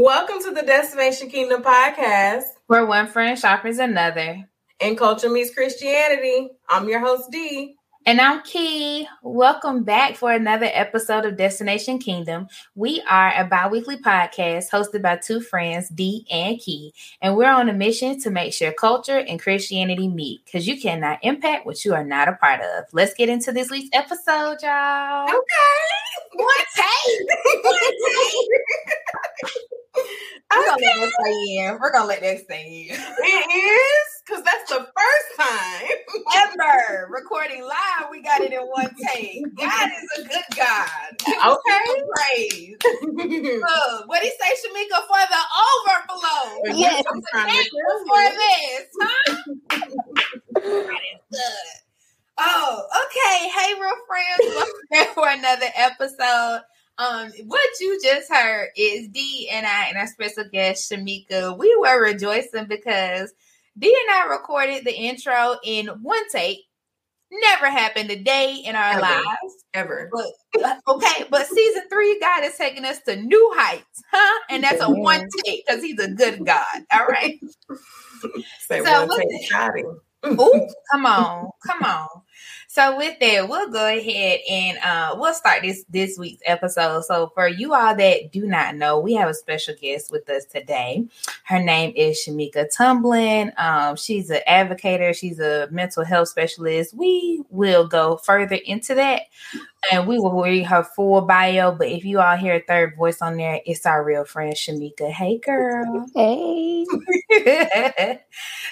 Welcome to the Destination Kingdom podcast, where one friend sharpens another. And culture meets Christianity. I'm your host, D. And I'm Key. Welcome back for another episode of Destination Kingdom. We are a bi weekly podcast hosted by two friends, D and Key. And we're on a mission to make sure culture and Christianity meet because you cannot impact what you are not a part of. Let's get into this week's episode, y'all. Okay. One take. One take. We're gonna let that stay in. We're gonna let that stay in. It is because that's the first time ever recording live. We got it in one take. God is a good God. Okay, praise. Look, what he say, Shamika, for the overflow? Yes, for this, huh? that is good. Oh, okay. Hey, real friends, welcome back for another episode. Um, what you just heard is D and I and our special guest Shamika. We were rejoicing because D and I recorded the intro in one take. Never happened a day in our Ever. lives. Ever. But okay, but season three, God is taking us to new heights, huh? And that's a one take because he's a good God. All right. Say so one take Ooh, come on, come on. So with that, we'll go ahead and uh, we'll start this this week's episode. So for you all that do not know, we have a special guest with us today. Her name is Shamika Tumblin. Um, she's an advocate. She's a mental health specialist. We will go further into that, and we will read her full bio. But if you all hear a third voice on there, it's our real friend Shamika. Hey, girl. Hey.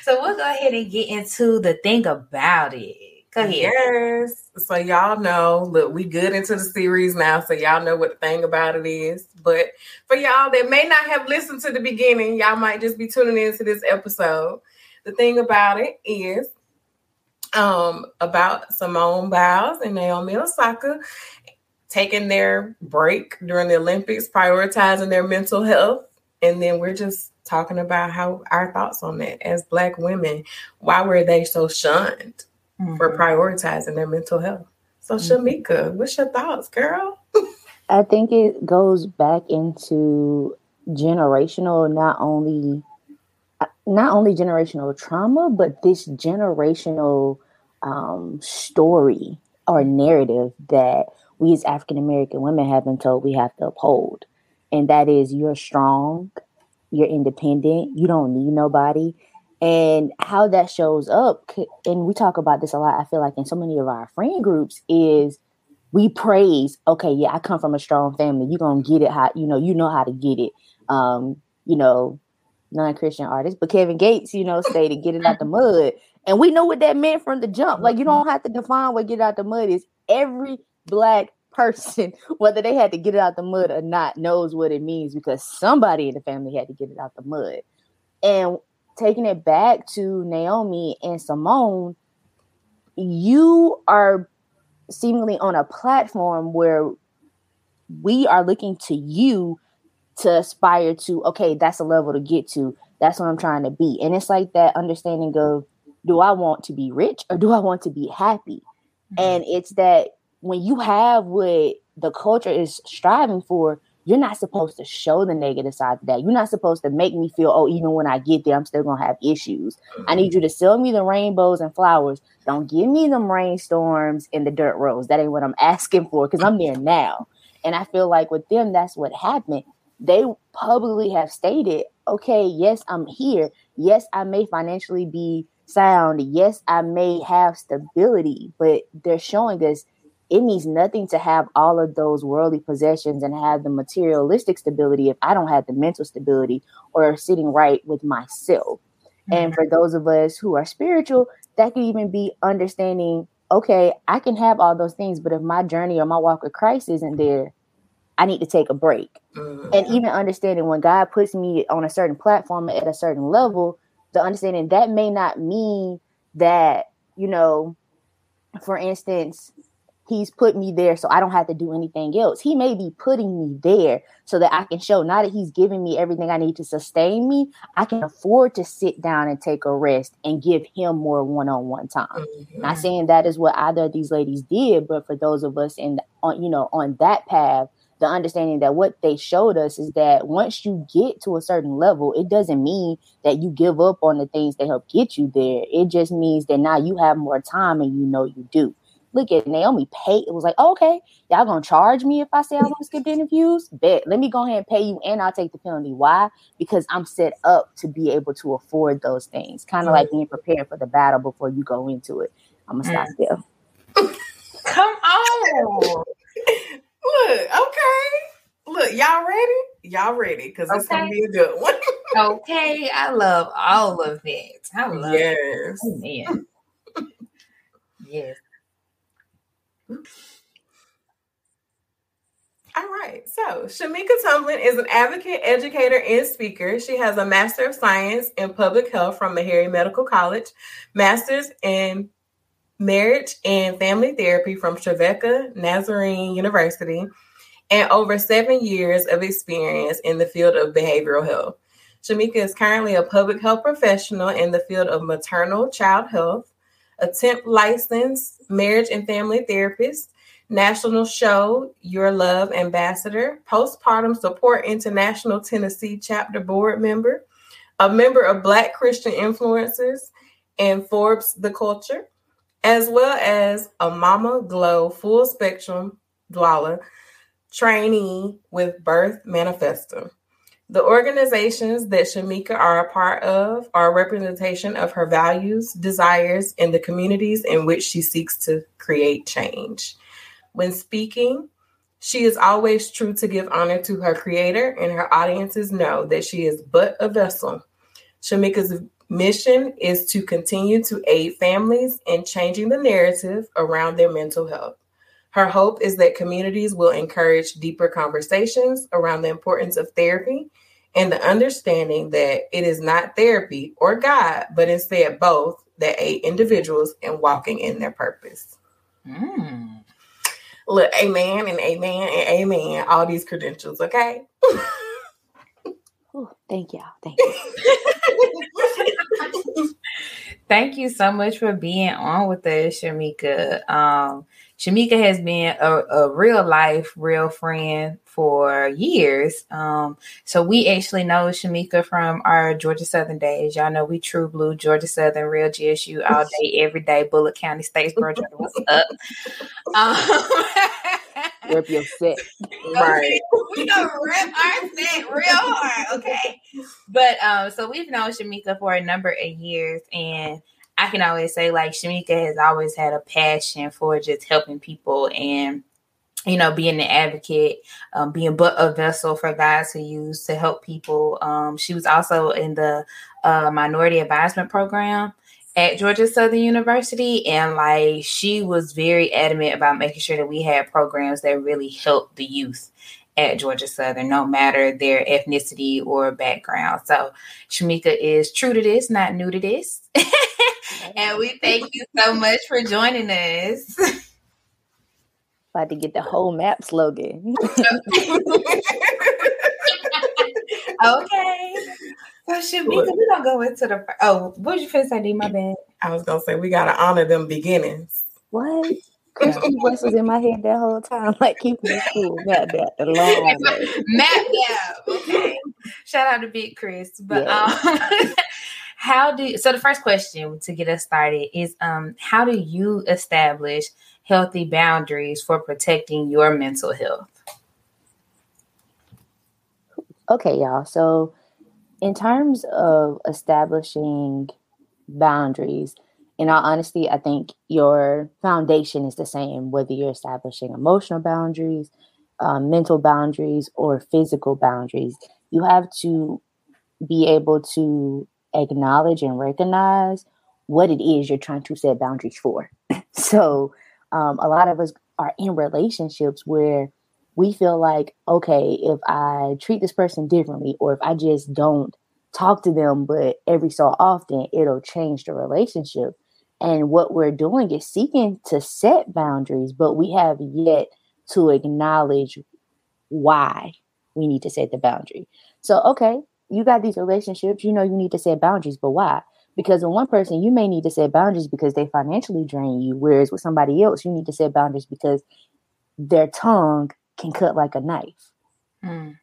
so we'll go ahead and get into the thing about it. Go ahead. Yes. So y'all know, look, we good into the series now, so y'all know what the thing about it is. But for y'all that may not have listened to the beginning, y'all might just be tuning into this episode. The thing about it is um about Simone Biles and Naomi Osaka taking their break during the Olympics, prioritizing their mental health, and then we're just talking about how our thoughts on that as black women. Why were they so shunned? Mm-hmm. for prioritizing their mental health. So, mm-hmm. Shamika, what's your thoughts, girl? I think it goes back into generational, not only not only generational trauma, but this generational um, story or narrative that we as African American women have been told we have to uphold. And that is you're strong, you're independent, you don't need nobody, and how that shows up and we talk about this a lot i feel like in so many of our friend groups is we praise okay yeah i come from a strong family. You're gonna get it how you know you know how to get it. Um you know non-christian artist but kevin gates you know stated get it out the mud. And we know what that meant from the jump. Like you don't have to define what get out the mud is. Every black person whether they had to get it out the mud or not knows what it means because somebody in the family had to get it out the mud. And taking it back to Naomi and Simone, you are seemingly on a platform where we are looking to you to aspire to, okay, that's a level to get to. That's what I'm trying to be. And it's like that understanding of do I want to be rich or do I want to be happy? Mm-hmm. And it's that when you have what the culture is striving for, you're not supposed to show the negative side of that. You're not supposed to make me feel, oh, even when I get there, I'm still gonna have issues. I need you to sell me the rainbows and flowers. Don't give me them rainstorms and the dirt roads. That ain't what I'm asking for because I'm there now. And I feel like with them, that's what happened. They publicly have stated, okay, yes, I'm here. Yes, I may financially be sound. Yes, I may have stability, but they're showing us it means nothing to have all of those worldly possessions and have the materialistic stability if I don't have the mental stability or sitting right with myself. Mm-hmm. And for those of us who are spiritual, that could even be understanding okay, I can have all those things, but if my journey or my walk with Christ isn't there, I need to take a break. Mm-hmm. And even understanding when God puts me on a certain platform at a certain level, the understanding that may not mean that, you know, for instance, he's put me there so I don't have to do anything else. He may be putting me there so that I can show now that he's giving me everything I need to sustain me, I can afford to sit down and take a rest and give him more one-on-one time. Mm-hmm. Not saying that is what either of these ladies did, but for those of us in on you know on that path, the understanding that what they showed us is that once you get to a certain level, it doesn't mean that you give up on the things that help get you there. It just means that now you have more time and you know you do. Look at Naomi pay. It was like, okay, y'all gonna charge me if I say I want to skip the interviews? Bet. Let me go ahead and pay you and I'll take the penalty. Why? Because I'm set up to be able to afford those things. Kind of like being prepared for the battle before you go into it. I'm gonna stop mm. there. Come on. Look, okay. Look, y'all ready? Y'all ready? Because okay. it's gonna be a good one. okay, I love all of it. I love yes. it. Oh, man. yes. All right. So, Shamika Tumblin is an advocate, educator, and speaker. She has a Master of Science in Public Health from Meharry Medical College, Master's in Marriage and Family Therapy from Trevecca Nazarene University, and over seven years of experience in the field of behavioral health. Shamika is currently a public health professional in the field of maternal child health, a temp licensed marriage and family therapist, national show Your Love ambassador, postpartum support international Tennessee chapter board member, a member of Black Christian Influencers and Forbes The Culture, as well as a Mama Glow full spectrum doula trainee with Birth Manifesto. The organizations that Shamika are a part of are a representation of her values, desires, and the communities in which she seeks to create change. When speaking, she is always true to give honor to her creator, and her audiences know that she is but a vessel. Shamika's mission is to continue to aid families in changing the narrative around their mental health. Her hope is that communities will encourage deeper conversations around the importance of therapy and the understanding that it is not therapy or God, but instead both that aid individuals in walking in their purpose. Mm. Look, amen and amen and amen. All these credentials, okay? Ooh, thank y'all. Thank you. thank you so much for being on with us, Shamika. Um, Shamika has been a, a real life, real friend for years. Um, so we actually know Shamika from our Georgia Southern days. Y'all know we true blue, Georgia Southern, real GSU all day, every day, Bulloch County, Statesboro, Georgia. What's up? Um, rip your set. Right. we gonna rip our set real hard, okay? But um, so we've known Shamika for a number of years and I can always say like Shamika has always had a passion for just helping people and you know, being an advocate, um, being but a vessel for God to use to help people. Um, she was also in the uh, minority advisement program at Georgia Southern University, and like she was very adamant about making sure that we had programs that really helped the youth at Georgia Southern, no matter their ethnicity or background. So Shamika is true to this, not new to this. and we thank you so much for joining us. About to get the whole map slogan. okay. So Shamika, we don't go into the oh, what did you say, D? My bad. I was gonna say we gotta honor them beginnings. What? Christian voice was in my head that whole time, like keeping it cool. Map that the long Map that. Okay. Shout out to Big Chris. But yeah. um how do so the first question to get us started is um how do you establish healthy boundaries for protecting your mental health okay y'all so in terms of establishing boundaries in all honesty i think your foundation is the same whether you're establishing emotional boundaries um, mental boundaries or physical boundaries you have to be able to acknowledge and recognize what it is you're trying to set boundaries for. so, um, a lot of us are in relationships where we feel like, okay, if I treat this person differently, or if I just don't talk to them, but every so often, it'll change the relationship. And what we're doing is seeking to set boundaries, but we have yet to acknowledge why we need to set the boundary. So, okay, you got these relationships, you know you need to set boundaries, but why? Because with one person, you may need to set boundaries because they financially drain you, whereas with somebody else, you need to set boundaries because their tongue can cut like a knife. Mm.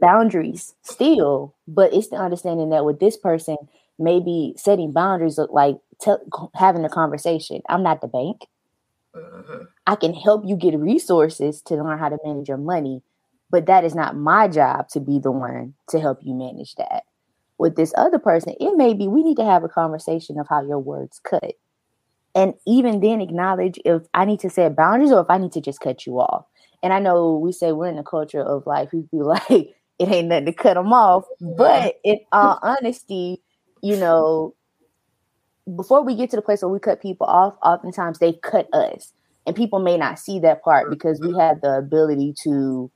Boundaries still, but it's the understanding that with this person, maybe setting boundaries look like te- having a conversation. I'm not the bank. Mm-hmm. I can help you get resources to learn how to manage your money, but that is not my job to be the one to help you manage that. With this other person, it may be we need to have a conversation of how your words cut. And even then, acknowledge if I need to set boundaries or if I need to just cut you off. And I know we say we're in a culture of like, we be like, it ain't nothing to cut them off. But in all honesty, you know, before we get to the place where we cut people off, oftentimes they cut us. And people may not see that part because we have the ability to,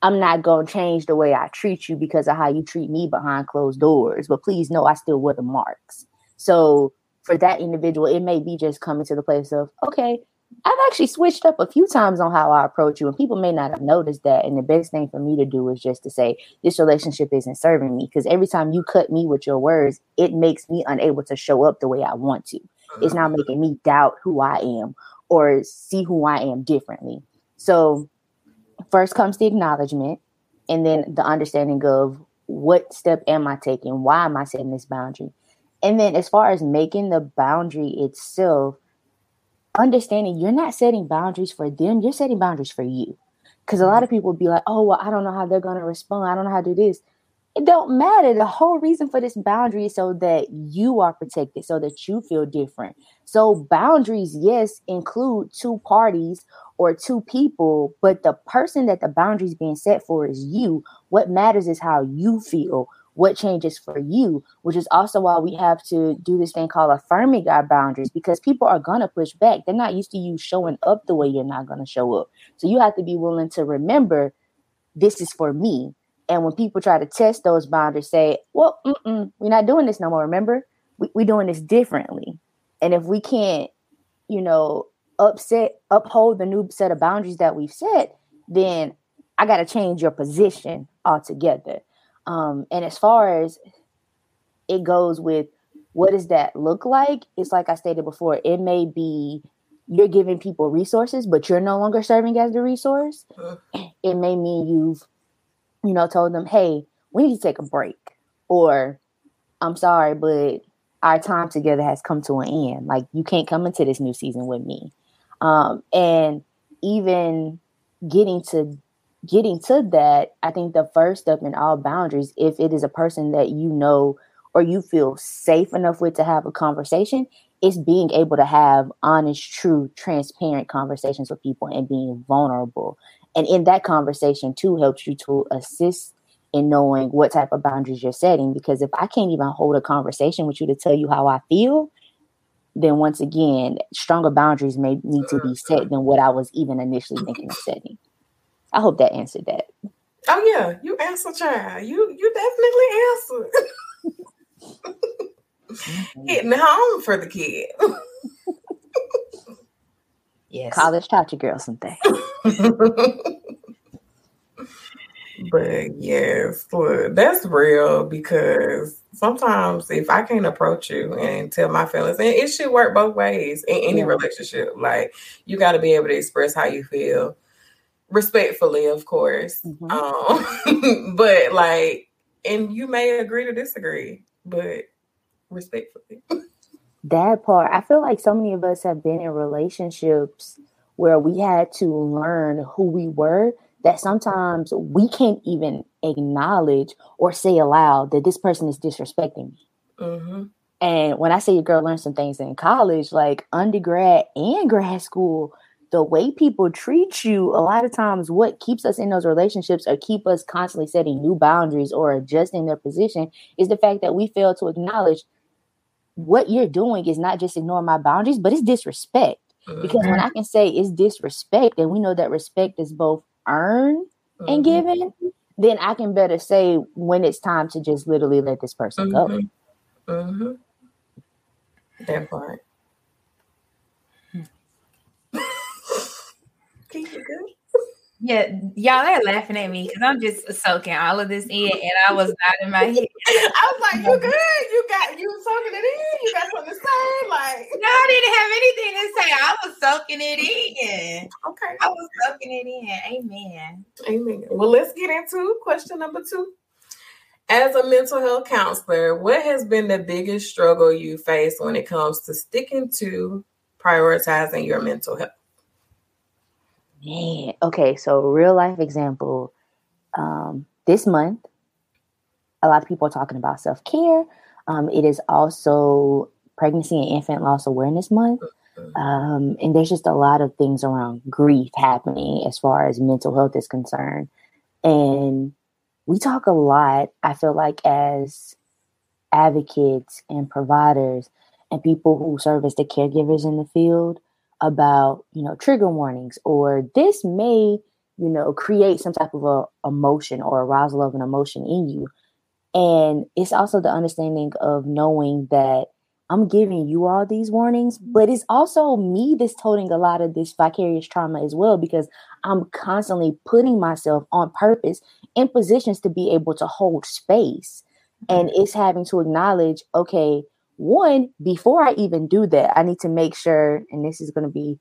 I'm not to change the way I treat you because of how you treat me behind closed doors. But please know I still wear the marks. So for that individual, it may be just coming to the place of, okay, I've actually switched up a few times on how I approach you, and people may not have noticed that. And the best thing for me to do is just to say, This relationship isn't serving me. Because every time you cut me with your words, it makes me unable to show up the way I want to. It's now mm-hmm. making me doubt who I am or see who I am differently. So, first comes the acknowledgement, and then the understanding of what step am I taking? Why am I setting this boundary? And then, as far as making the boundary itself, understanding you're not setting boundaries for them, you're setting boundaries for you. Because a lot of mm-hmm. people be like, oh, well, I don't know how they're going to respond. I don't know how to do this. It don't matter. The whole reason for this boundary is so that you are protected, so that you feel different. So boundaries, yes, include two parties or two people, but the person that the boundaries being set for is you. What matters is how you feel what changes for you, which is also why we have to do this thing called affirming our boundaries because people are going to push back. They're not used to you showing up the way you're not going to show up. So you have to be willing to remember this is for me. And when people try to test those boundaries, say, well, we're not doing this no more. Remember, we, we're doing this differently. And if we can't, you know, upset, uphold the new set of boundaries that we've set, then I got to change your position altogether. Um, and as far as it goes with what does that look like? It's like I stated before, it may be you're giving people resources, but you're no longer serving as the resource. It may mean you've, you know, told them, hey, we need to take a break. Or I'm sorry, but our time together has come to an end. Like you can't come into this new season with me. Um, and even getting to getting to that, I think the first step in all boundaries, if it is a person that you know or you feel safe enough with to have a conversation, is being able to have honest, true, transparent conversations with people and being vulnerable. And in that conversation, too, helps you to assist in knowing what type of boundaries you're setting. Because if I can't even hold a conversation with you to tell you how I feel, then once again, stronger boundaries may need to be set than what I was even initially thinking of setting. I hope that answered that. Oh yeah, you answered, child. You you definitely answered. Mm-hmm. Hitting home for the kid. yes, college taught your girl something. but yes, look, that's real because sometimes if I can't approach you and tell my feelings, and it should work both ways in any yeah. relationship. Like you got to be able to express how you feel respectfully, of course. Mm-hmm. Um, but like, and you may agree to disagree, but respectfully. that part, I feel like so many of us have been in relationships where we had to learn who we were that sometimes we can't even acknowledge or say aloud that this person is disrespecting me. Mm-hmm. And when I say your girl learned some things in college, like undergrad and grad school, the way people treat you, a lot of times what keeps us in those relationships or keep us constantly setting new boundaries or adjusting their position is the fact that we fail to acknowledge what you're doing is not just ignoring my boundaries, but it's disrespect. Because when I can say it's disrespect, and we know that respect is both earned mm-hmm. and given, then I can better say when it's time to just literally let this person mm-hmm. go. Mm-hmm. That part. Yeah, y'all are laughing at me because I'm just soaking all of this in, and I was not in my head. I was like, "You good? You got you soaking it in? You got something to say?" Like, no, I didn't have anything to say. I was soaking it in. Okay, I was soaking it in. Amen. Amen. Well, let's get into question number two. As a mental health counselor, what has been the biggest struggle you face when it comes to sticking to prioritizing your mental health? Man, okay, so real life example. Um, this month, a lot of people are talking about self care. Um, it is also Pregnancy and Infant Loss Awareness Month. Mm-hmm. Um, and there's just a lot of things around grief happening as far as mental health is concerned. And we talk a lot, I feel like, as advocates and providers and people who serve as the caregivers in the field about you know trigger warnings or this may you know create some type of a emotion or arousal of an emotion in you. And it's also the understanding of knowing that i'm giving you all these warnings but it's also me that's toting a lot of this vicarious trauma as well because i'm constantly putting myself on purpose in positions to be able to hold space. And mm-hmm. it's having to acknowledge okay one, before I even do that, I need to make sure, and this is going to be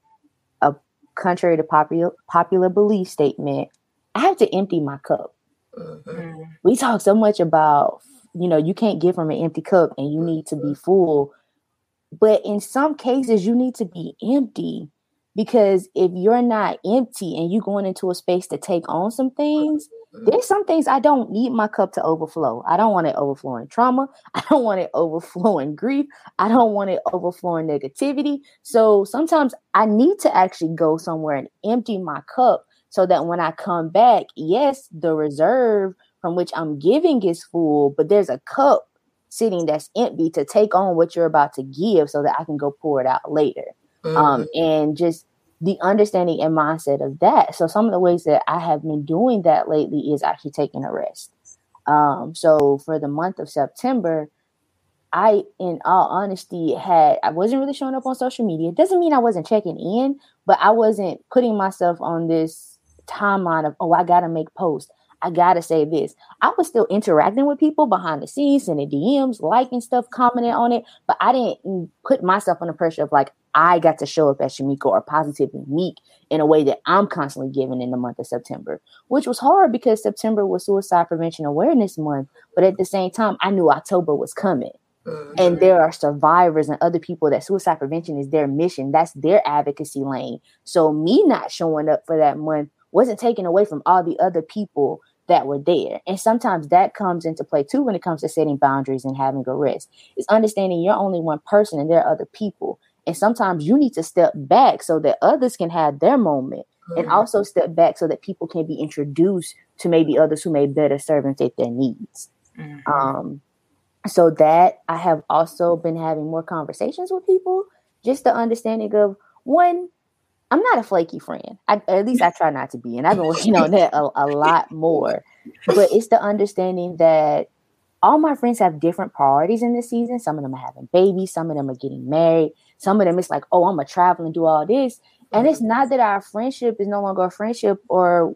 a contrary to popular popular belief statement, I have to empty my cup. Mm-hmm. We talk so much about, you know, you can't give from an empty cup and you need to be full. But in some cases, you need to be empty because if you're not empty and you're going into a space to take on some things, there's some things I don't need my cup to overflow. I don't want it overflowing trauma. I don't want it overflowing grief. I don't want it overflowing negativity. So sometimes I need to actually go somewhere and empty my cup so that when I come back, yes, the reserve from which I'm giving is full, but there's a cup sitting that's empty to take on what you're about to give so that I can go pour it out later. Um, mm-hmm. Um, and just the understanding and mindset of that. So some of the ways that I have been doing that lately is actually taking a rest. Um, so for the month of September, I, in all honesty, had I wasn't really showing up on social media. It doesn't mean I wasn't checking in, but I wasn't putting myself on this timeline of oh, I gotta make posts. I gotta say this. I was still interacting with people behind the scenes and the DMs, liking stuff, commenting on it, but I didn't put myself under pressure of like, I got to show up as Shamika or positively meek in a way that I'm constantly giving in the month of September, which was hard because September was Suicide Prevention Awareness Month. But at the same time, I knew October was coming. Mm-hmm. And there are survivors and other people that suicide prevention is their mission. That's their advocacy lane. So me not showing up for that month wasn't taken away from all the other people that were there. And sometimes that comes into play too when it comes to setting boundaries and having a rest. It's understanding you're only one person and there are other people. And sometimes you need to step back so that others can have their moment mm-hmm. and also step back so that people can be introduced to maybe others who may better serve and fit their needs. Mm-hmm. Um, so that I have also been having more conversations with people, just the understanding of one, I'm not a flaky friend. I, at least I try not to be, and I've been working on that a, a lot more. But it's the understanding that all my friends have different priorities in this season. Some of them are having babies, some of them are getting married, some of them it's like, oh, I'm gonna travel and do all this. And it's not that our friendship is no longer a friendship or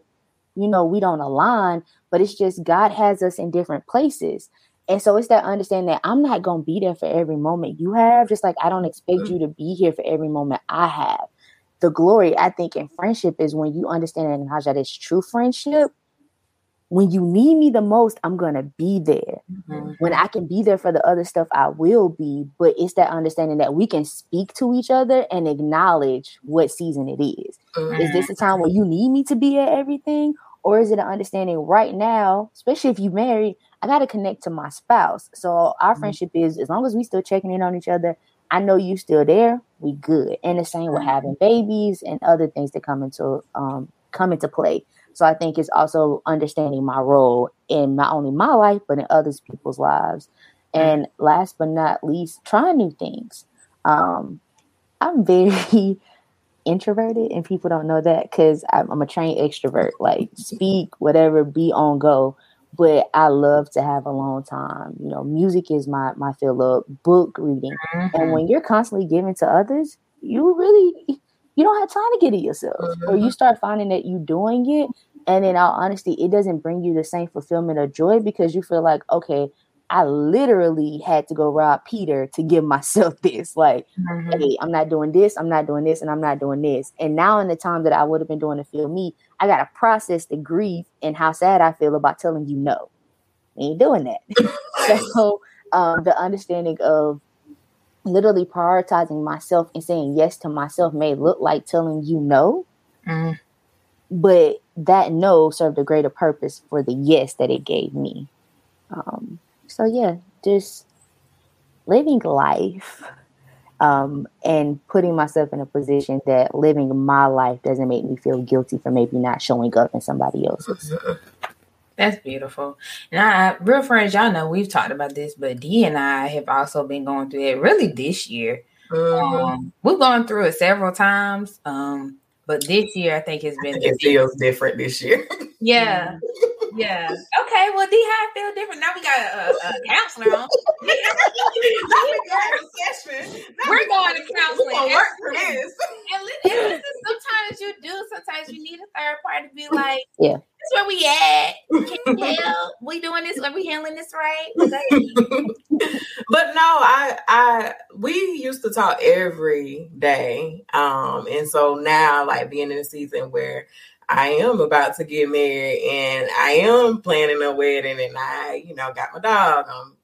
you know, we don't align, but it's just God has us in different places. And so it's that understanding that I'm not gonna be there for every moment you have, just like I don't expect you to be here for every moment I have. The glory, I think, in friendship is when you understand and acknowledge that it's true friendship when you need me the most, I'm gonna be there. Mm-hmm. When I can be there for the other stuff, I will be. But it's that understanding that we can speak to each other and acknowledge what season it is. Mm-hmm. Is this a time where you need me to be at everything? Or is it an understanding right now, especially if you married, I gotta connect to my spouse. So our mm-hmm. friendship is as long as we still checking in on each other, I know you still there, we good. And the same with having babies and other things that come into um come into play. So I think it's also understanding my role in not only my life, but in others people's lives. And last but not least, trying new things. Um, I'm very introverted, and people don't know that because I'm, I'm, a trained extrovert. Like speak, whatever, be on go. But I love to have a long time. You know, music is my my fill up, book reading, mm-hmm. and when you're constantly giving to others, you really you don't have time to get it yourself. Mm-hmm. Or you mm-hmm. start finding that you doing it. And in all honesty, it doesn't bring you the same fulfillment or joy because you feel like, okay, I literally had to go rob Peter to give myself this. Like, mm-hmm. hey, I'm not doing this, I'm not doing this, and I'm not doing this. And now, in the time that I would have been doing to feel me, I got to process the grief and how sad I feel about telling you no. I ain't doing that. so, um, the understanding of literally prioritizing myself and saying yes to myself may look like telling you no, mm. but that no served a greater purpose for the yes that it gave me. Um, so yeah, just living life um, and putting myself in a position that living my life doesn't make me feel guilty for maybe not showing up in somebody else's. That's beautiful. And I, real friends, y'all know we've talked about this, but D and I have also been going through it really this year. Mm-hmm. Um, we've gone through it several times. Um, but this year, I think it's been. Think it feels different this year. Yeah, yeah. Okay. Well, D how I feel different. Now we got a, a counselor on. We're going to counseling. We're work for this. And listen, sometimes you do. Sometimes you need a third party to be like, yeah. Where we at. Can you help? We doing this? Are we handling this right? but no, I, I, we used to talk every day, um, and so now, like being in a season where I am about to get married and I am planning a wedding, and I, you know, got my dog. I'm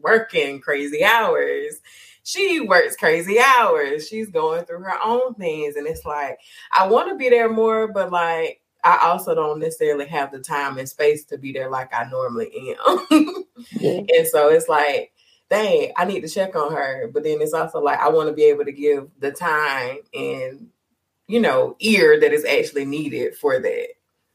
working crazy hours she works crazy hours. She's going through her own things. And it's like, I want to be there more, but like, I also don't necessarily have the time and space to be there like I normally am. yeah. And so it's like, dang, I need to check on her. But then it's also like I want to be able to give the time and you know, ear that is actually needed for that.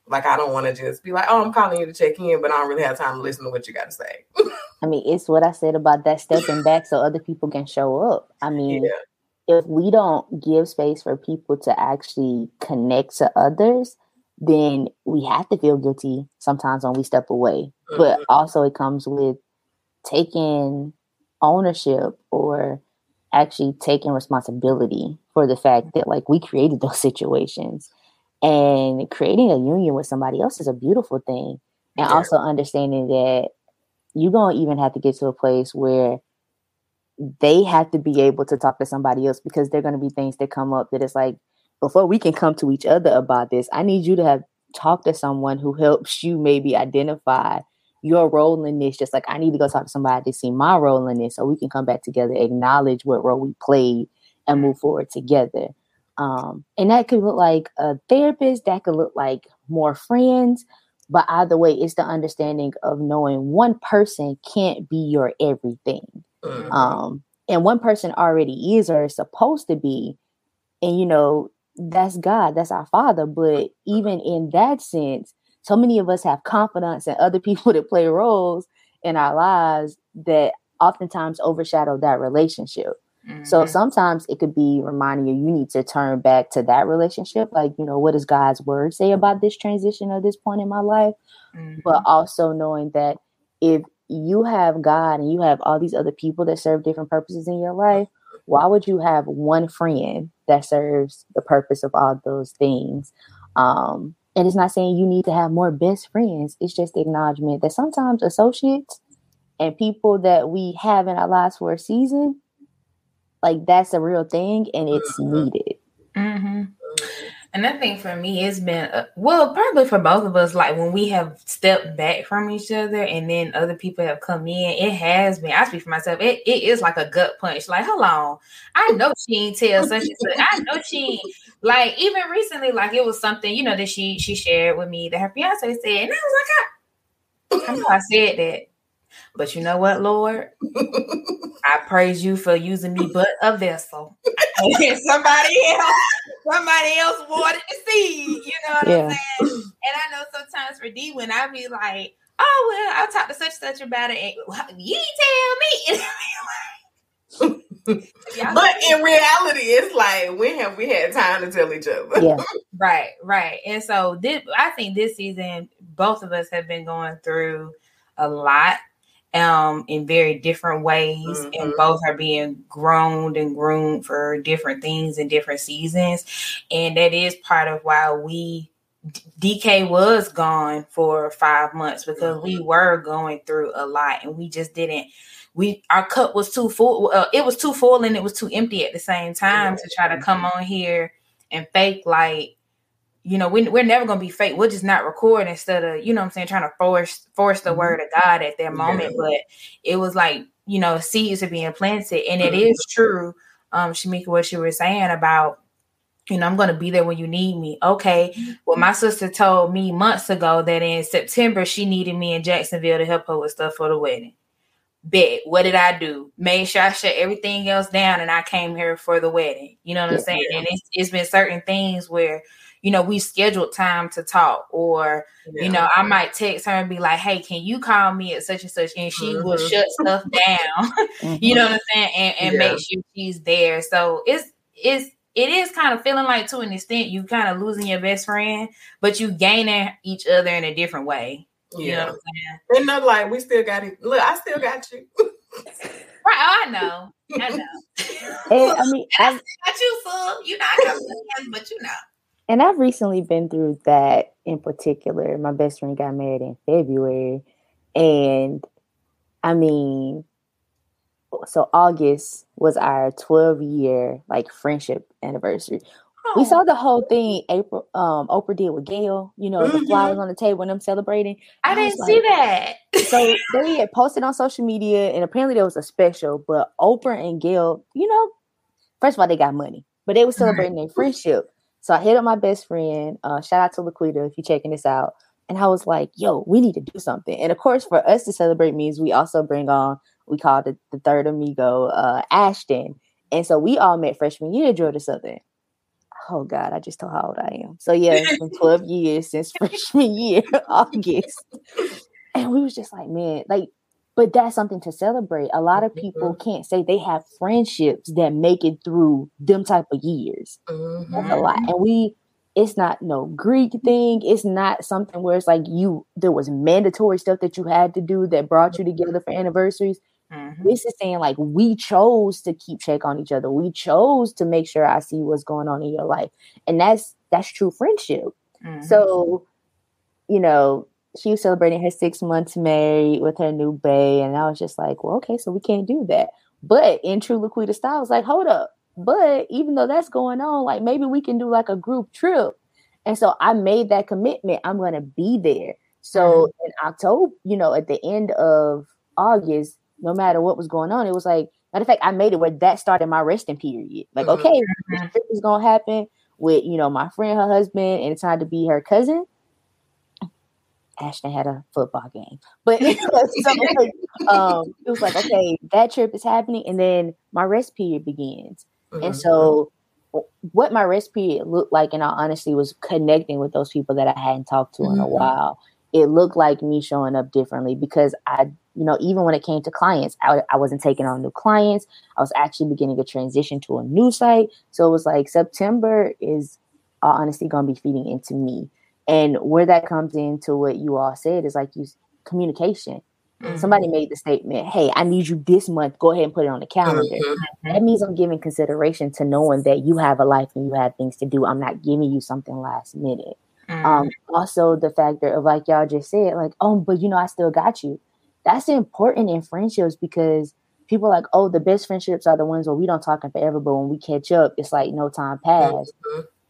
Like I don't want to just be like, oh, I'm calling you to check in, but I don't really have time to listen to what you got to say. I mean, it's what I said about that stepping back so other people can show up. I mean, yeah. if we don't give space for people to actually connect to others, then we have to feel guilty sometimes when we step away. But uh-huh. also, it comes with taking ownership or actually taking responsibility for the fact that like we created those situations and creating a union with somebody else is a beautiful thing and yeah. also understanding that you're going to even have to get to a place where they have to be able to talk to somebody else because there are going to be things that come up that it's like before we can come to each other about this, I need you to have talked to someone who helps you maybe identify your role in this. Just like I need to go talk to somebody to see my role in this so we can come back together, acknowledge what role we played, and move forward together. Um, and that could look like a therapist, that could look like more friends. But either way, it's the understanding of knowing one person can't be your everything. Mm-hmm. Um, and one person already is or is supposed to be. And, you know, that's God, that's our Father. But even in that sense, so many of us have confidence in other people that play roles in our lives that oftentimes overshadow that relationship. Mm-hmm. So sometimes it could be reminding you you need to turn back to that relationship. Like, you know, what does God's word say about this transition or this point in my life? Mm-hmm. But also knowing that if you have God and you have all these other people that serve different purposes in your life, why would you have one friend that serves the purpose of all those things? Um, and it's not saying you need to have more best friends. It's just the acknowledgement that sometimes associates and people that we have in our lives for a season, like that's a real thing and it's mm-hmm. needed. Mm-hmm. And I think for me, it's been uh, well, probably for both of us. Like when we have stepped back from each other, and then other people have come in, it has been. I speak for myself. It, it is like a gut punch. Like, hold on, I know she ain't tell such and such. I know she like even recently, like it was something you know that she she shared with me that her fiance said, and I was like, I, I know I said that, but you know what, Lord? I praise you for using me but a vessel. somebody else, somebody else watered the seed. You know what yeah. I'm saying? And I know sometimes for D, when I be like, oh well, I'll talk to such such about it. And, you tell me. but in reality, it's like when have we had time to tell each other? Yeah. right, right. And so this, I think this season, both of us have been going through a lot um in very different ways Mhm. and both are being grown and groomed for different things in different seasons. And that is part of why we DK was gone for 5 months because we were going through a lot and we just didn't we our cup was too full uh, it was too full and it was too empty at the same time to try to come on here and fake like you know, we, we're never gonna be fake. We'll just not record instead of, you know what I'm saying, trying to force force the Mhm. word of God at that moment. But it was like, you know, seeds are being planted. And it is true, um, Shamika, what you were saying about, you know, I'm gonna be there when you need me. Okay. Well, my sister told me months ago that in September she needed me in Jacksonville to help her with stuff for the wedding. Bet. What did I do? Made sure I shut everything else down and I came here for the wedding. You know what I'm Yeah. saying? And it's it's been certain things where you know, we scheduled time to talk, or you know, I might text her and be like, "Hey, can you call me at such and such?" And she will Mhm. shut stuff down. Mhm. you know what I'm saying, and, and Yeah. make sure she's there. So it's it's it is kind of feeling like to an extent you kind of losing your best friend, but you gaining each other in a different way. You know yeah. what I'm saying? And not like we still got it. Look, I still got you. Right? Oh, I know. I know. And, I mean, I've, Got you, fool. You know, I got plans, but you know. And I've recently been through that in particular. My best friend got married in February, and I mean, so August was our 12 year like friendship anniversary. We Oh, saw the whole thing April um Oprah did with Gayle, you know, the Mhm. flowers on the table and them celebrating. I I didn't like- see that. So they had posted on social media and apparently there was a special, but Oprah and Gayle, you know, first of all, they got money, but they were celebrating their friendship. So I hit up my best friend. Uh, shout out to Laquita if you're checking this out. And I was like, yo, we need to do something. And of course, for us to celebrate means we also bring on, we called it the third amigo, uh, Ashton. And so we all met freshman year, in Georgia Southern. Oh God, I just told how old I am. So yeah, it's been 12 years since freshman year, August. And we was just like, man, like, but that's something to celebrate. A lot of people can't say they have friendships that make it through them type of years. Mhm. That's a lot. And we it's not no Greek thing. It's not something where it's like you there was mandatory stuff that you had to do that brought you together for anniversaries. Mhm. This is saying like we chose to keep check on each other. We chose to make sure I see what's going on in your life. And that's that's true friendship. Mhm. So, you know, she was celebrating her six months married with her new bae, and I was just like, well, okay, so we can't do that. But in true Laquita style, I was like, hold up. But even though that's going on, like maybe we can do like a group trip. And so I made that commitment. I'm gonna be there. So in October, you know, at the end of August, no matter what was going on, it was like, matter of fact, I made it where that started my resting period. Like, Mhm. okay, this trip is gonna happen with you know my friend, her husband, and it's time to be her cousin. Ashton had a football game, but so, um, it was like okay, that trip is happening, and then my rest period begins. And Mhm. so, what my rest period looked like, in all honesty, was connecting with those people that I hadn't talked to in a Mhm. while. It looked like me showing up differently because I, you know, even when it came to clients, I, I wasn't taking on new clients. I was actually beginning a transition to a new site. So it was like September is, all honesty, going to be feeding into me. And where that comes into what you all said is like you communication. Mhm. Somebody made the statement, "Hey, I need you this month. Go ahead and put it on the calendar." Mhm. That means I'm giving consideration to knowing that you have a life and you have things to do. I'm not giving you something last minute. Mhm. Um, also the factor of like y'all just said, like, oh, but you know, I still got you. That's important in friendships because people are like, oh, the best friendships are the ones where we don't talk in forever, but when we catch up, it's like no time passed.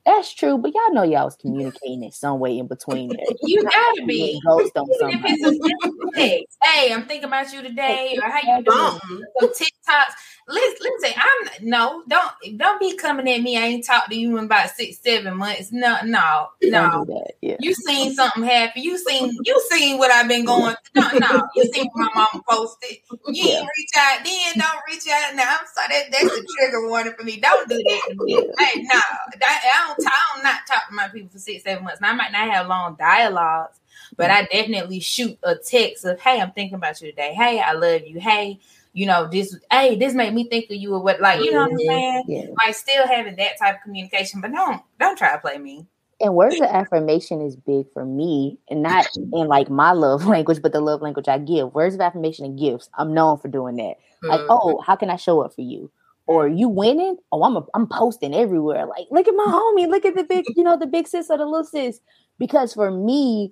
That's true, but y'all know y'all was communicating in some way in between there. you gotta be. Ghost on somebody. it's a simple text, Hey, I'm thinking about you today, or how you doing? Something. Some TikToks. Listen, listen, I'm no, don't don't be coming at me. I ain't talked to you in about six, seven months. No, no, no. do that. Yeah. You seen something happen. You seen you seen what I've been going through. No, no. You seen what my mama posted. You Yeah. ain't reach out then, don't reach out now. I'm sorry, that, that's a trigger warning for me. Don't do that to me. Hey, no. That, I don't I don't not talk to my people for six, seven months. Now I might not have long dialogues, but I definitely shoot a text of, hey, I'm thinking about you today. Hey, I love you. Hey, you know, this hey, this made me think of you or what like, you know what I'm saying? Yeah. Like still having that type of communication, but don't don't try to play me. And words of affirmation is big for me, and not in like my love language, but the love language I give. Words of affirmation and gifts. I'm known for doing that. Like, mm-hmm. oh, how can I show up for you? Or you winning? Oh, I'm a, I'm posting everywhere. Like, look at my homie. Look at the big, you know, the big sis or the little sis. Because for me,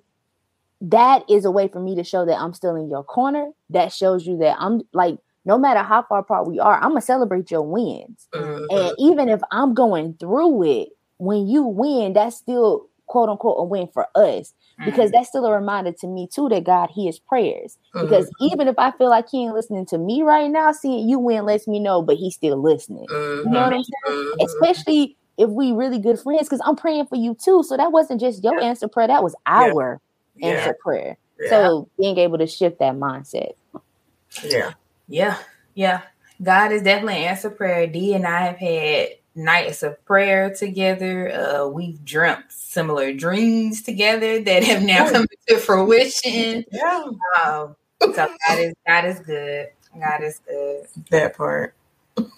that is a way for me to show that I'm still in your corner. That shows you that I'm like, no matter how far apart we are, I'm gonna celebrate your wins. Mm-hmm. And even if I'm going through it, when you win, that's still quote unquote a win for us because mm-hmm. that's still a reminder to me too that God hears prayers. Mm-hmm. Because even if I feel like He ain't listening to me right now, seeing you win lets me know, but He's still listening. Mm-hmm. You know what I'm saying? Mm-hmm. Especially if we really good friends, because I'm praying for you too. So that wasn't just your yeah. answer prayer; that was our yeah. answer yeah. prayer. So being able to shift that mindset. Yeah. Yeah. Yeah. God is definitely answer prayer. D and I have had nights of prayer together. Uh, we've dreamt similar dreams together that have now come to fruition. Yeah. Um, so God is God is good. God is good. That part. um,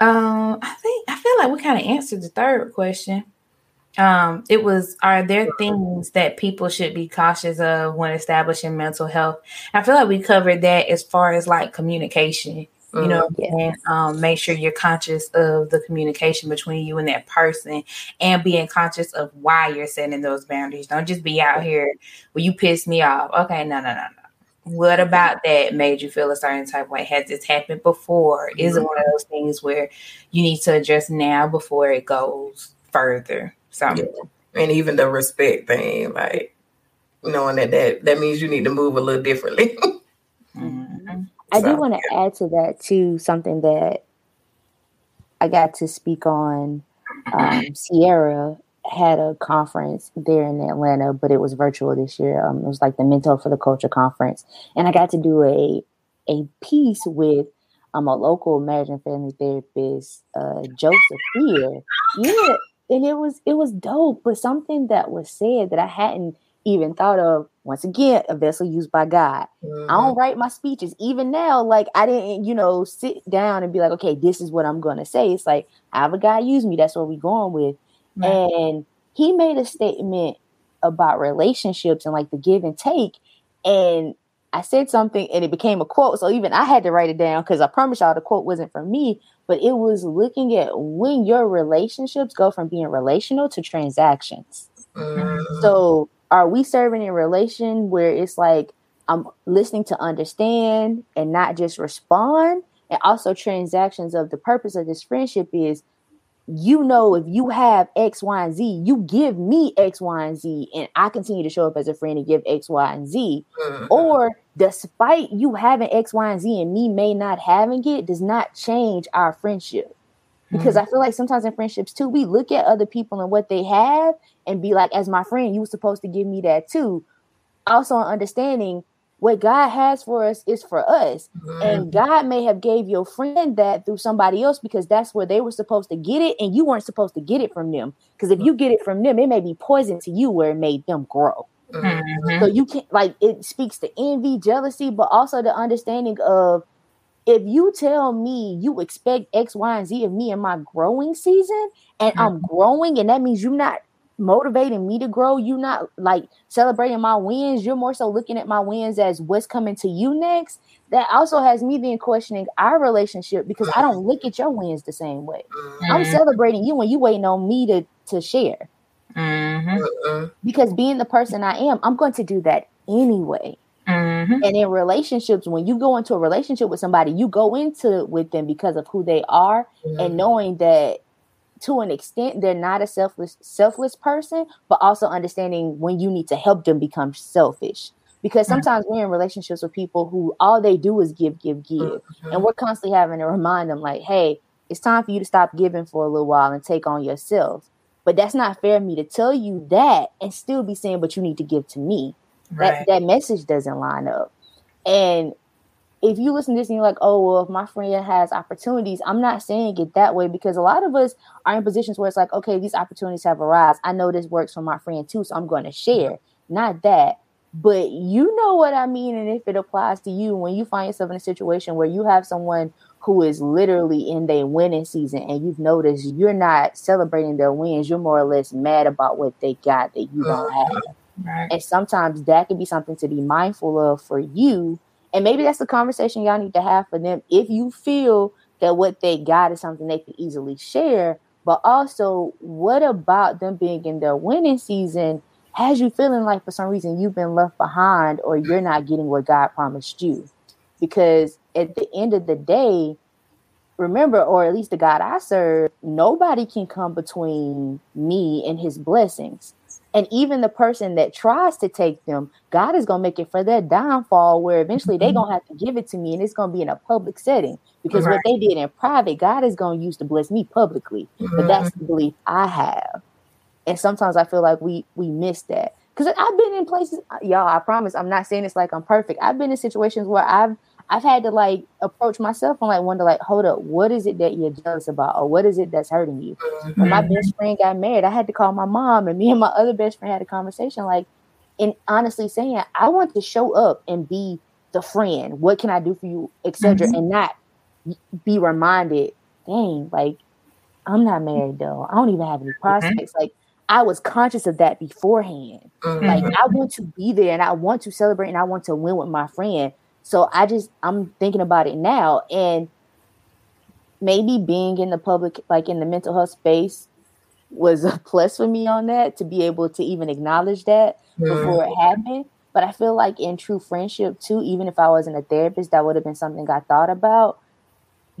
I think I feel like we kind of answered the third question. Um, it was are there things that people should be cautious of when establishing mental health? I feel like we covered that as far as like communication you know mm-hmm. and um, make sure you're conscious of the communication between you and that person and being conscious of why you're setting those boundaries. Don't just be out here well you piss me off. Okay no no no no. What about that made you feel a certain type of way? Has this happened before? Mm-hmm. is it one of those things where you need to address now before it goes further so yeah. and even the respect thing like knowing that that that means you need to move a little differently mm-hmm. I so, do want to yeah. add to that too something that I got to speak on. Um, Sierra had a conference there in Atlanta, but it was virtual this year. Um, it was like the Mental for the Culture conference, and I got to do a a piece with um, a local marriage and family therapist, uh, Joseph Fear. Yeah, and it was it was dope. But something that was said that I hadn't even thought of once again a vessel used by god mm-hmm. i don't write my speeches even now like i didn't you know sit down and be like okay this is what i'm gonna say it's like i have a guy use me that's what we going with mm-hmm. and he made a statement about relationships and like the give and take and i said something and it became a quote so even i had to write it down because i promise y'all the quote wasn't from me but it was looking at when your relationships go from being relational to transactions mm-hmm. so are we serving in relation where it's like I'm listening to understand and not just respond? And also transactions of the purpose of this friendship is you know if you have X, Y, and Z, you give me X, Y, and Z, and I continue to show up as a friend and give X, Y, and Z. Mm-hmm. Or despite you having X, Y, and Z and me may not having it, does not change our friendship because mm-hmm. I feel like sometimes in friendships too, we look at other people and what they have and be like, as my friend, you were supposed to give me that too. Also, understanding what God has for us is for us, mm-hmm. and God may have gave your friend that through somebody else because that's where they were supposed to get it, and you weren't supposed to get it from them. Because if you get it from them, it may be poison to you where it made them grow. Mm-hmm. So you can't like it speaks to envy, jealousy, but also the understanding of if you tell me you expect X, Y, and Z of me in my growing season, and mm-hmm. I'm growing, and that means you're not motivating me to grow, you're not like celebrating my wins, you're more so looking at my wins as what's coming to you next. That also has me then questioning our relationship because I don't look at your wins the same way. Mm-hmm. I'm celebrating you when you waiting on me to to share. Mm-hmm. Because being the person I am, I'm going to do that anyway. Mm-hmm. And in relationships, when you go into a relationship with somebody, you go into it with them because of who they are mm-hmm. and knowing that to an extent they're not a selfless selfless person, but also understanding when you need to help them become selfish. Because mm-hmm. sometimes mm-hmm. we're in relationships with people who all they do is give, give, give. Mm-hmm. And we're constantly having to remind them, like, hey, it's time for you to stop giving for a little while and take on yourself. But that's not fair of me to tell you that and still be saying, but you need to give to me. Right. That that message doesn't line up. And if you listen to this and you're like, oh well, if my friend has opportunities, I'm not saying it that way because a lot of us are in positions where it's like, okay, these opportunities have arisen. I know this works for my friend too, so I'm going to share. Not that, but you know what I mean, and if it applies to you, when you find yourself in a situation where you have someone who is literally in their winning season and you've noticed you're not celebrating their wins, you're more or less mad about what they got that you don't mm-hmm. have. Right. And sometimes that can be something to be mindful of for you. And maybe that's the conversation y'all need to have for them if you feel that what they got is something they can easily share. But also, what about them being in their winning season has you feeling like for some reason you've been left behind or you're not getting what God promised you? Because at the end of the day, remember, or at least the God I serve, nobody can come between me and his blessings. And even the person that tries to take them, God is going to make it for their downfall, where eventually they're going to have to give it to me and it's going to be in a public setting. Because right. what they did in private, God is going to use to bless me publicly. Mm-hmm. But that's the belief I have. And sometimes I feel like we we miss that. Because I've been in places, y'all, I promise I'm not saying it's like I'm perfect. I've been in situations where I've I've had to like approach myself and like wonder like, hold up, what is it that you're jealous about, or what is it that's hurting you? Mm-hmm. When my mm-hmm. best friend got married, I had to call my mom, and me and my other best friend had a conversation, like, and honestly saying, I want to show up and be the friend. What can I do for you, etc., mm-hmm. and not be reminded, dang, like I'm not married though. I don't even have any mm-hmm. prospects. Mm-hmm. Like I was conscious of that beforehand. Like I want to be there and I want to celebrate and I want to win with my friend so I just I'm thinking about it now and maybe being in the public like in the mental health space was a plus for me on that to be able to even acknowledge that before it happened. But I feel like in true friendship too, even if I wasn't a therapist, that would have been something I thought about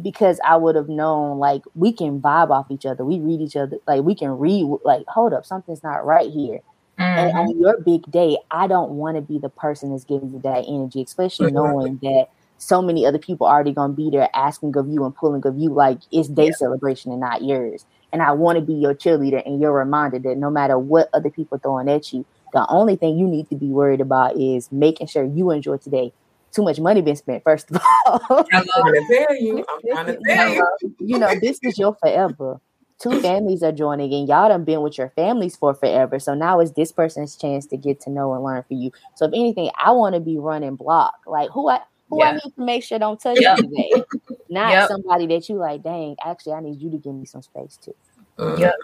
because I would have known like we can vibe off each other. We read each other, like we can read like, hold up, something's not right here. Mm-hmm. And on your big day, I don't want to be the person that's giving you that energy, especially knowing that so many other people are already going to be there asking of you and pulling of you like it's their yeah. celebration and not yours. And I want to be your cheerleader and you're reminded that no matter what other people throwing at you, the only thing you need to be worried about is making sure you enjoy today. Too much money been spent, first of all. I'm trying to tell you. I'm trying to tell you. You know, this is your forever two families are joining and y'all done been with your families for forever. So now it's this person's chance to get to know and learn for you. So if anything, I want to be running block. Like who I who yeah. I need to make sure don't touch yep. you today. Not yep. somebody that you like, dang, actually I need you to give me some space too. Uh-huh. Yep.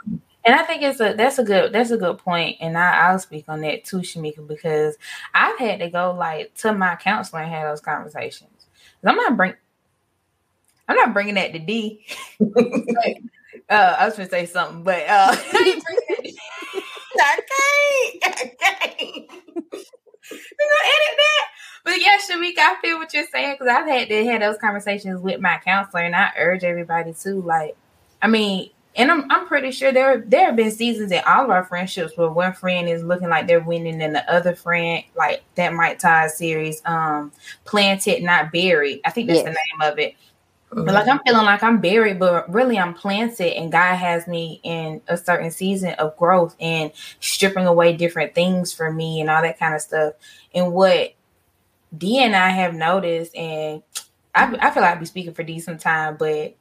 And I think it's a that's a good that's a good point, and I, I'll speak on that too, Shamika, because I've had to go like to my counselor and have those conversations. I'm not bring I'm not bringing that to D. Uh, I was gonna say something, but uh, I can't. I can't. We're gonna edit that. But yeah, Shamika, I feel what you're saying because I've had to have those conversations with my counselor, and I urge everybody to like. I mean, and I'm I'm pretty sure there there have been seasons in all of our friendships where one friend is looking like they're winning, and the other friend, like that Mike Todd series, um, planted not buried. I think that's yes. the name of it. But like I'm feeling like I'm buried, but really I'm planted, and God has me in a certain season of growth and stripping away different things for me and all that kind of stuff. And what D and I have noticed, and I, I feel like I'd be speaking for D sometime, but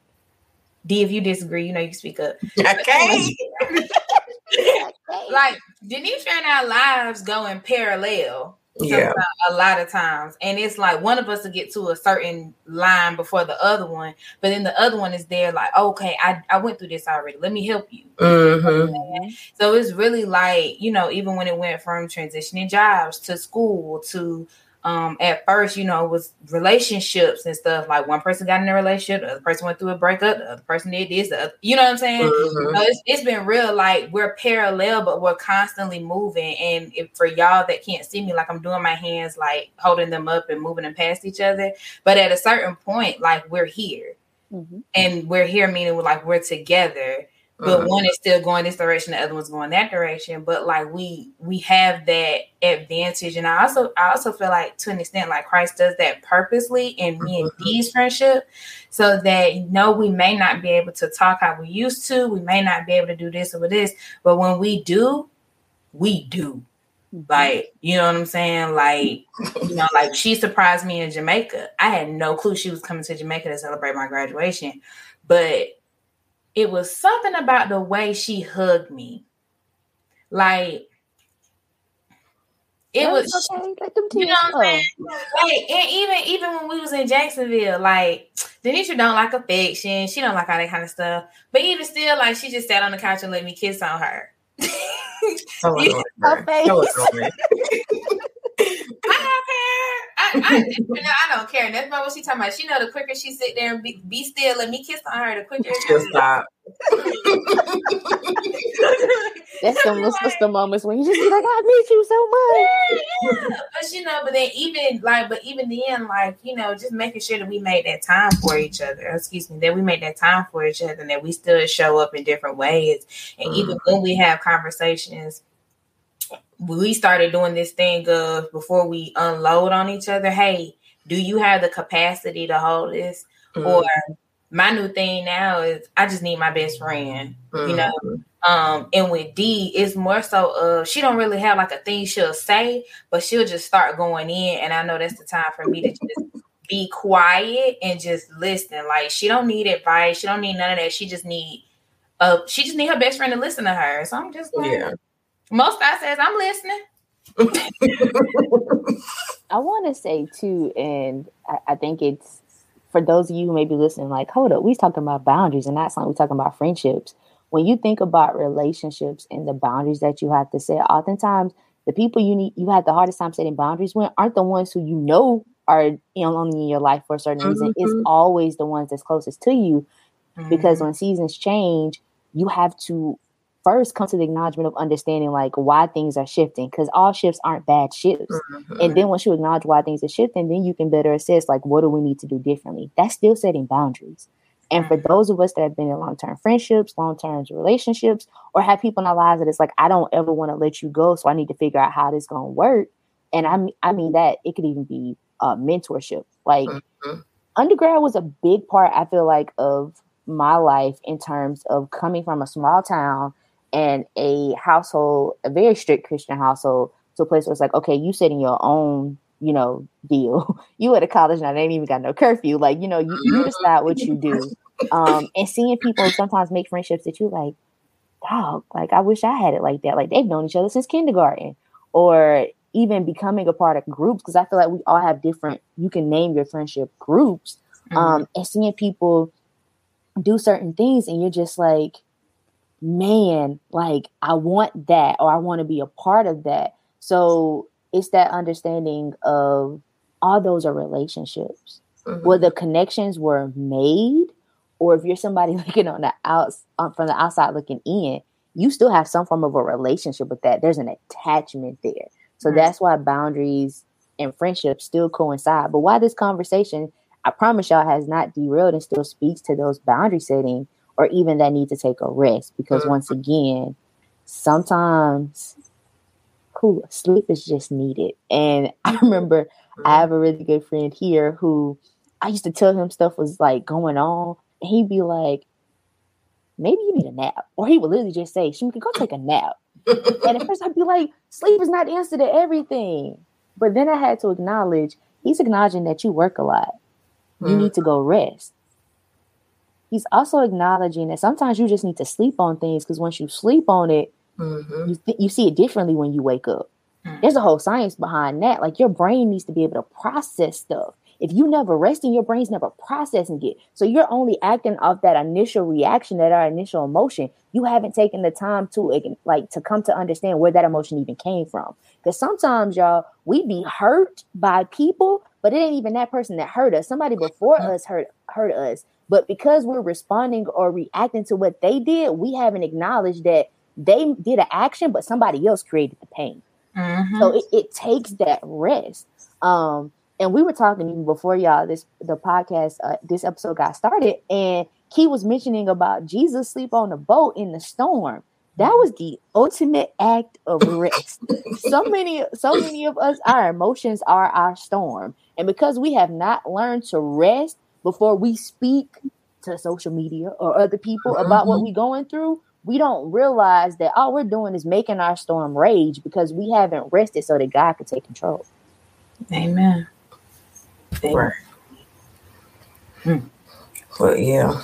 D, if you disagree, you know you can speak up. Okay. like Denisha and our lives go in parallel yeah. a lot of times and it's like one of us to get to a certain line before the other one but then the other one is there like okay i, I went through this already. Let me help you. Mm-hmm. so it's really like you know even when it went from transitioning jobs to school to um, at first, you know, it was relationships and stuff. Like one person got in a relationship, the other person went through a breakup, the other person did this, other, you know what I'm saying? Mm-hmm. So it's, it's been real. Like we're parallel, but we're constantly moving. And if, for y'all that can't see me, like I'm doing my hands, like holding them up and moving them past each other. But at a certain point, like we're here, mm-hmm. and we're here meaning we're like we're together but uh-huh. one is still going this direction, the other one's going that direction. But like we we have that advantage, and I also I also feel like to an extent like Christ does that purposely in me and Dee's uh-huh. friendship, so that you know we may not be able to talk how we used to, we may not be able to do this or this, but when we do, we do. Mm-hmm. Like, you know what I'm saying? Like, you know, like she surprised me in Jamaica. I had no clue she was coming to Jamaica to celebrate my graduation. But it was something about the way she hugged me. Like it no, was okay. Let them you know what I'm saying? Like, and even even when we was in Jacksonville, like Denisha don't like affection. She don't like all that kind of stuff. But even still, like she just sat on the couch and let me kiss on her. I, I don't care. I, I, I, don't care. That's not what she talking about. She know the quicker she sit there and be, be still, let me kiss on her. The quicker she'll stop. That's the most like, the moments when you just be like, I miss you so much. Yeah, but you know, but then even like, but even then, like you know, just making sure that we made that time for each other. Excuse me, that we made that time for each other, and that we still show up in different ways. And mm-hmm. even when we have conversations we started doing this thing of before we unload on each other, hey, do you have the capacity to hold this? Mm-hmm. Or my new thing now is I just need my best friend, mm-hmm. you know. Um, and with D, it's more so of she don't really have like a thing she'll say, but she'll just start going in, and I know that's the time for me to just be quiet and just listen. Like she don't need advice, she don't need none of that. She just need uh she just need her best friend to listen to her. So I'm just like, yeah. Most I says I'm listening. I want to say too, and I, I, think it's for those of you who may be listening, like, hold up, we talking about boundaries and not something we talking about friendships. When you think about relationships and the boundaries that you have to set, oftentimes the people you need you have the hardest time setting boundaries with aren't the ones who you know are you know only in your life for a certain mm-hmm. reason. It's mm-hmm. always the ones that's closest to you. Mm-hmm. Because when seasons change, you have to first come to the acknowledgement of understanding like why things are shifting because all shifts aren't bad shifts. Mm-hmm. and then once you acknowledge why things are shifting then you can better assess like what do we need to do differently? That's still setting boundaries. And for those of us that have been in long-term friendships long-term relationships or have people in our lives that it's like i don't ever want to let you go so i need to figure out how this going to work and i mean i mean that it could even be uh, mentorship. Like mm-hmm. undergrad was a big part i feel like of my life in terms of coming from a small town and a household, a very strict Christian household, to a place where it's like, okay, you setting your own, you know, deal. you at a college now, they ain't even got no curfew. Like, you know, you, you decide what you do. Um, and seeing people sometimes make friendships that you like, dog, like I wish I had it like that. Like they've known each other since kindergarten. Or even becoming a part of groups, because I feel like we all have different, you can name your friendship groups. Mm-hmm. Um, and seeing people do certain things and you're just like, man, like I want that or I want to be a part of that. So it's that understanding of all those are relationships mm-hmm. where the connections were made, or if you're somebody looking on the outs from the outside looking in, you still have some form of a relationship with that. There's an attachment there. So mm-hmm. that's why boundaries and friendships still coincide. But why this conversation, I promise y'all, has not derailed and still speaks to those boundary setting or even that need to take a rest because once again sometimes cool sleep is just needed. And i remember i have a really good friend here who i used to tell him stuff was like going on and he'd be like maybe you need a nap. Or he would literally just say she could go take a nap. And at first i'd be like sleep is not the answer to everything. But then i had to acknowledge he's acknowledging that you work a lot. You mm. need to go rest he's also acknowledging that sometimes you just need to sleep on things because once you sleep on it, mm-hmm. you th- you see it differently when you wake up. Mm-hmm. There's a whole science behind that. Like your brain needs to be able to process stuff. If you never resting, your brain's never processing it. So you're only acting off that initial reaction, that our initial emotion. You haven't taken the time to like to come to understand where that emotion even came from. Because sometimes, y'all, we be hurt by people, but it ain't even that person that hurt us. Somebody before mm-hmm. us hurt hurt us. But because we're responding or reacting to what they did, we haven't acknowledged that they did an action, but somebody else created the pain. Mm-hmm. So it, it, takes that rest. Um, and we were talking even before y'all this the podcast uh, this episode got started, and he was mentioning about Jesus sleep on the boat in the storm. That was the ultimate act of rest. so many, so many of us, our emotions are our storm, and because we have not learned to rest before we speak to social media or other people mm-hmm. about what we're going through, we don't realize that all we're doing is making our storm rage because we haven't rested so that God could take control. Amen. Amen. Right. Hmm. But yeah.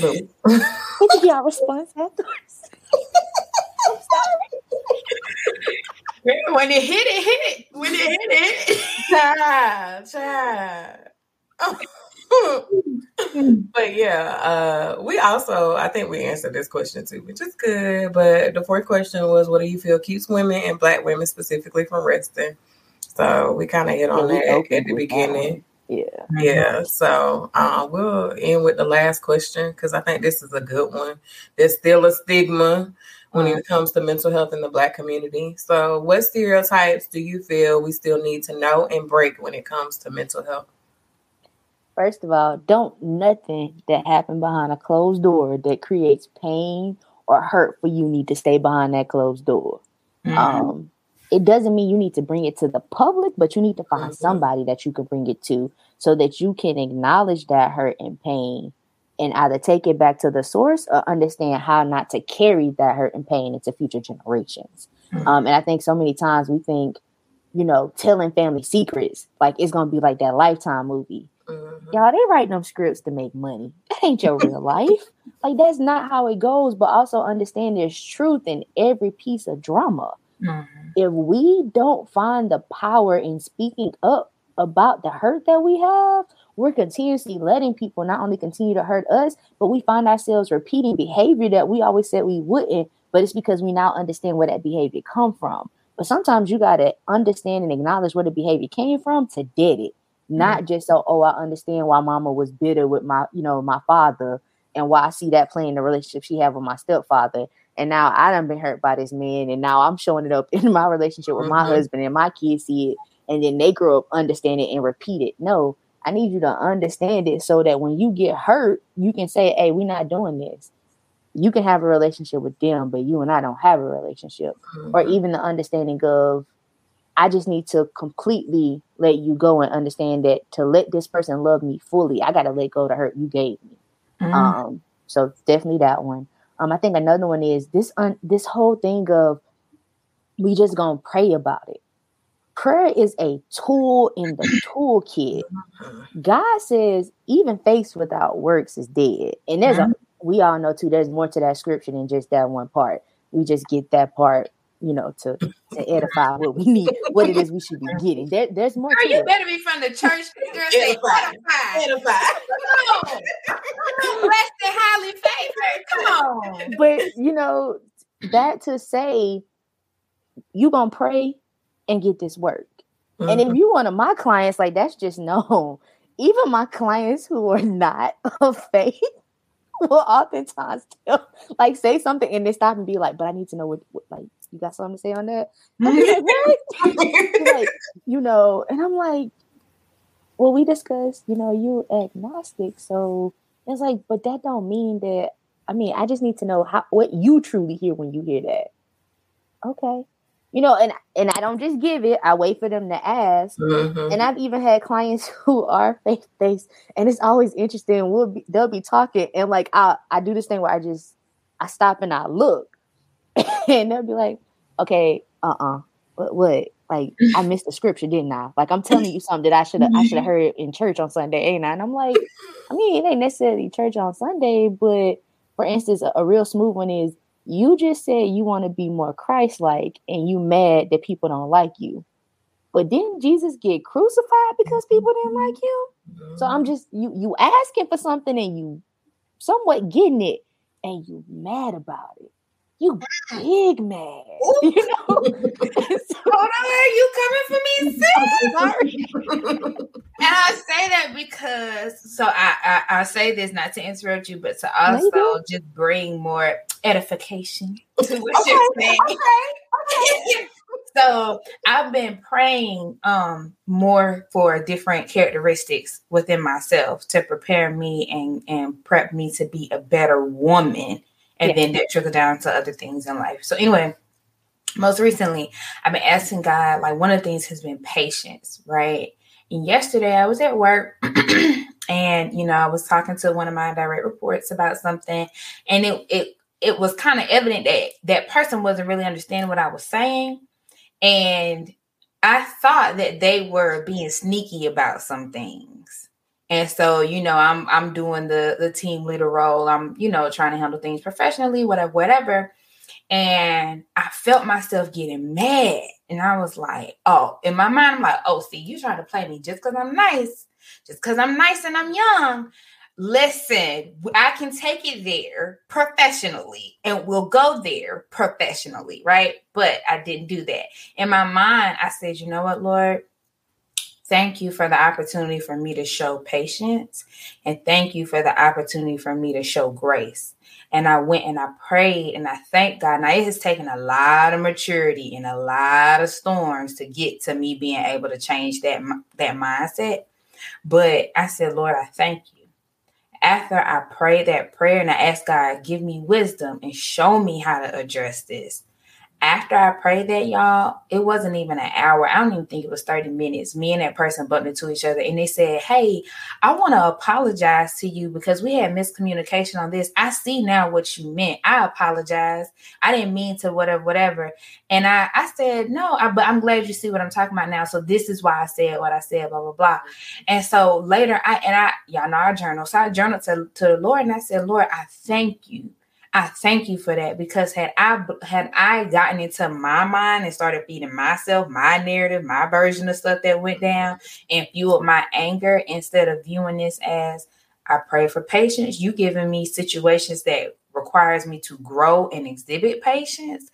what did y'all response afterwards? I'm sorry. when it hit it, hit it. When it hit it. Child, child. but yeah, uh, we also I think we answered this question too, which is good. But the fourth question was, what do you feel keeps women and black women specifically from resting? So we kind of hit on that at the beginning. Yeah. Yeah. So uh, we'll end with the last question because I think this is a good one. There's still a stigma when it comes to mental health in the black community. So what stereotypes do you feel we still need to know and break when it comes to mental health? First of all, don't nothing that happened behind a closed door that creates pain or hurt for you need to stay behind that closed door. Mm-hmm. Um, it doesn't mean you need to bring it to the public, but you need to find mm-hmm. somebody that you can bring it to so that you can acknowledge that hurt and pain and either take it back to the source or understand how not to carry that hurt and pain into future generations. Mm-hmm. Um, and I think so many times we think, you know, telling family secrets, like it's gonna be like that lifetime movie. Mm-hmm. Y'all, they writing them scripts to make money. That ain't your real life. Like that's not how it goes. But also understand there's truth in every piece of drama. Mm-hmm. If we don't find the power in speaking up about the hurt that we have, we're continuously letting people not only continue to hurt us, but we find ourselves repeating behavior that we always said we wouldn't, but it's because we now understand where that behavior come from. But sometimes you got to understand and acknowledge where the behavior came from to dead it not mm-hmm. just so oh i understand why mama was bitter with my you know my father and why i see that playing the relationship she had with my stepfather and now i done been hurt by this man and now i'm showing it up in my relationship with mm-hmm. my husband and my kids see it and then they grow up understand it and repeat it no i need you to understand it so that when you get hurt you can say hey we're not doing this you can have a relationship with them but you and i don't have a relationship mm-hmm. or even the understanding of I just need to completely let you go and understand that to let this person love me fully, I got to let go of the hurt you gave me. Mm. Um, so definitely that one. Um, I think another one is this un- this whole thing of we just gonna pray about it. Prayer is a tool in the toolkit. God says even faith without works is dead, and there's mm-hmm. a we all know too. There's more to that scripture than just that one part. We just get that part you know, to to edify what we need, what it is we should be getting. There, there's more. Girl, you it. better be from the church. Girl, edify. edify. Come on, blessed and highly favored. Come on. But you know that to say, you gonna pray and get this work. Mm-hmm. And if mm-hmm. you one of my clients, like that's just known. Even my clients who are not of faith will oftentimes tell, like say something and they stop and be like, "But I need to know what, what like you got something to say on that? like, like, you know, and I'm like, well, we discussed, you know, you agnostic, so it's like, but that don't mean that. I mean, I just need to know how what you truly hear when you hear that. Okay, you know, and and I don't just give it. I wait for them to ask. Mm-hmm. And I've even had clients who are faith based, and it's always interesting. We'll be, they'll be talking, and like I I do this thing where I just I stop and I look, and they'll be like, okay, uh uh-uh. uh what, what? Like I missed the scripture, didn't I? Like I'm telling you something that I should have I should have heard in church on Sunday, ain't I? And I'm like, I mean, it ain't necessarily church on Sunday, but for instance, a, a real smooth one is you just said you want to be more Christ-like, and you mad that people don't like you. But didn't Jesus get crucified because people didn't like him? So I'm just you you asking for something and you somewhat getting it and you mad about it you big man. You know? Hold on, you coming for me, sis? Sorry. and I say that because so I, I, I say this not to interrupt you, but to also Maybe. just bring more edification to what okay, you're saying. Okay, okay. so I've been praying um more for different characteristics within myself to prepare me and and prep me to be a better woman and yeah. then that trickle down to other things in life. So anyway, most recently, I've been asking God, like one of the things has been patience, right? And yesterday I was at work and you know, I was talking to one of my direct reports about something, and it it it was kind of evident that that person wasn't really understanding what I was saying. And I thought that they were being sneaky about some things. And so, you know, I'm I'm doing the the team leader role. I'm, you know, trying to handle things professionally, whatever, whatever. And I felt myself getting mad. And I was like, oh, in my mind, I'm like, oh, see, you trying to play me just because I'm nice, just because I'm nice and I'm young. Listen, I can take it there professionally and we'll go there professionally, right? But I didn't do that. In my mind, I said, you know what, Lord? Thank you for the opportunity for me to show patience. And thank you for the opportunity for me to show grace. And I went and I prayed and I thank God. Now it has taken a lot of maturity and a lot of storms to get to me being able to change that that mindset. But I said, Lord, I thank you. After I prayed that prayer and I asked God, give me wisdom and show me how to address this after I prayed that, y'all, it wasn't even an hour. I don't even think it was 30 minutes. Me and that person bumped into each other and they said, Hey, I want to apologize to you because we had miscommunication on this. I see now what you meant. I apologize. I didn't mean to whatever, whatever. And I, I said, No, I, but I'm glad you see what I'm talking about now. So this is why I said what I said, blah, blah, blah. And so later I and I y'all know our journal. So I journaled to, to the Lord and I said, Lord, I thank you I thank you for that because had I had I gotten into my mind and started feeding myself my narrative, my version of stuff that went down and fueled my anger instead of viewing this as I pray for patience, you giving me situations that requires me to grow and exhibit patience,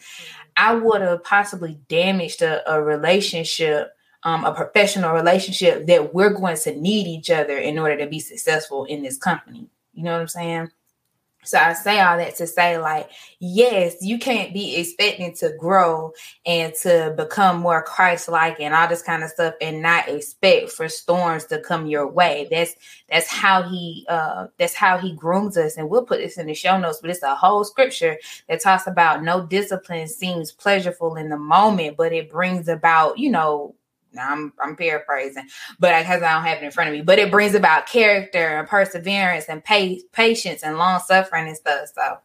I would have possibly damaged a, a relationship um, a professional relationship that we're going to need each other in order to be successful in this company. You know what I'm saying? So I say all that to say, like, yes, you can't be expecting to grow and to become more Christ-like and all this kind of stuff, and not expect for storms to come your way. That's that's how he uh that's how he grooms us. And we'll put this in the show notes, but it's a whole scripture that talks about no discipline seems pleasurable in the moment, but it brings about, you know, now I'm I'm paraphrasing, but because I don't have it in front of me. But it brings about character and perseverance and pa- patience and long suffering and stuff. So,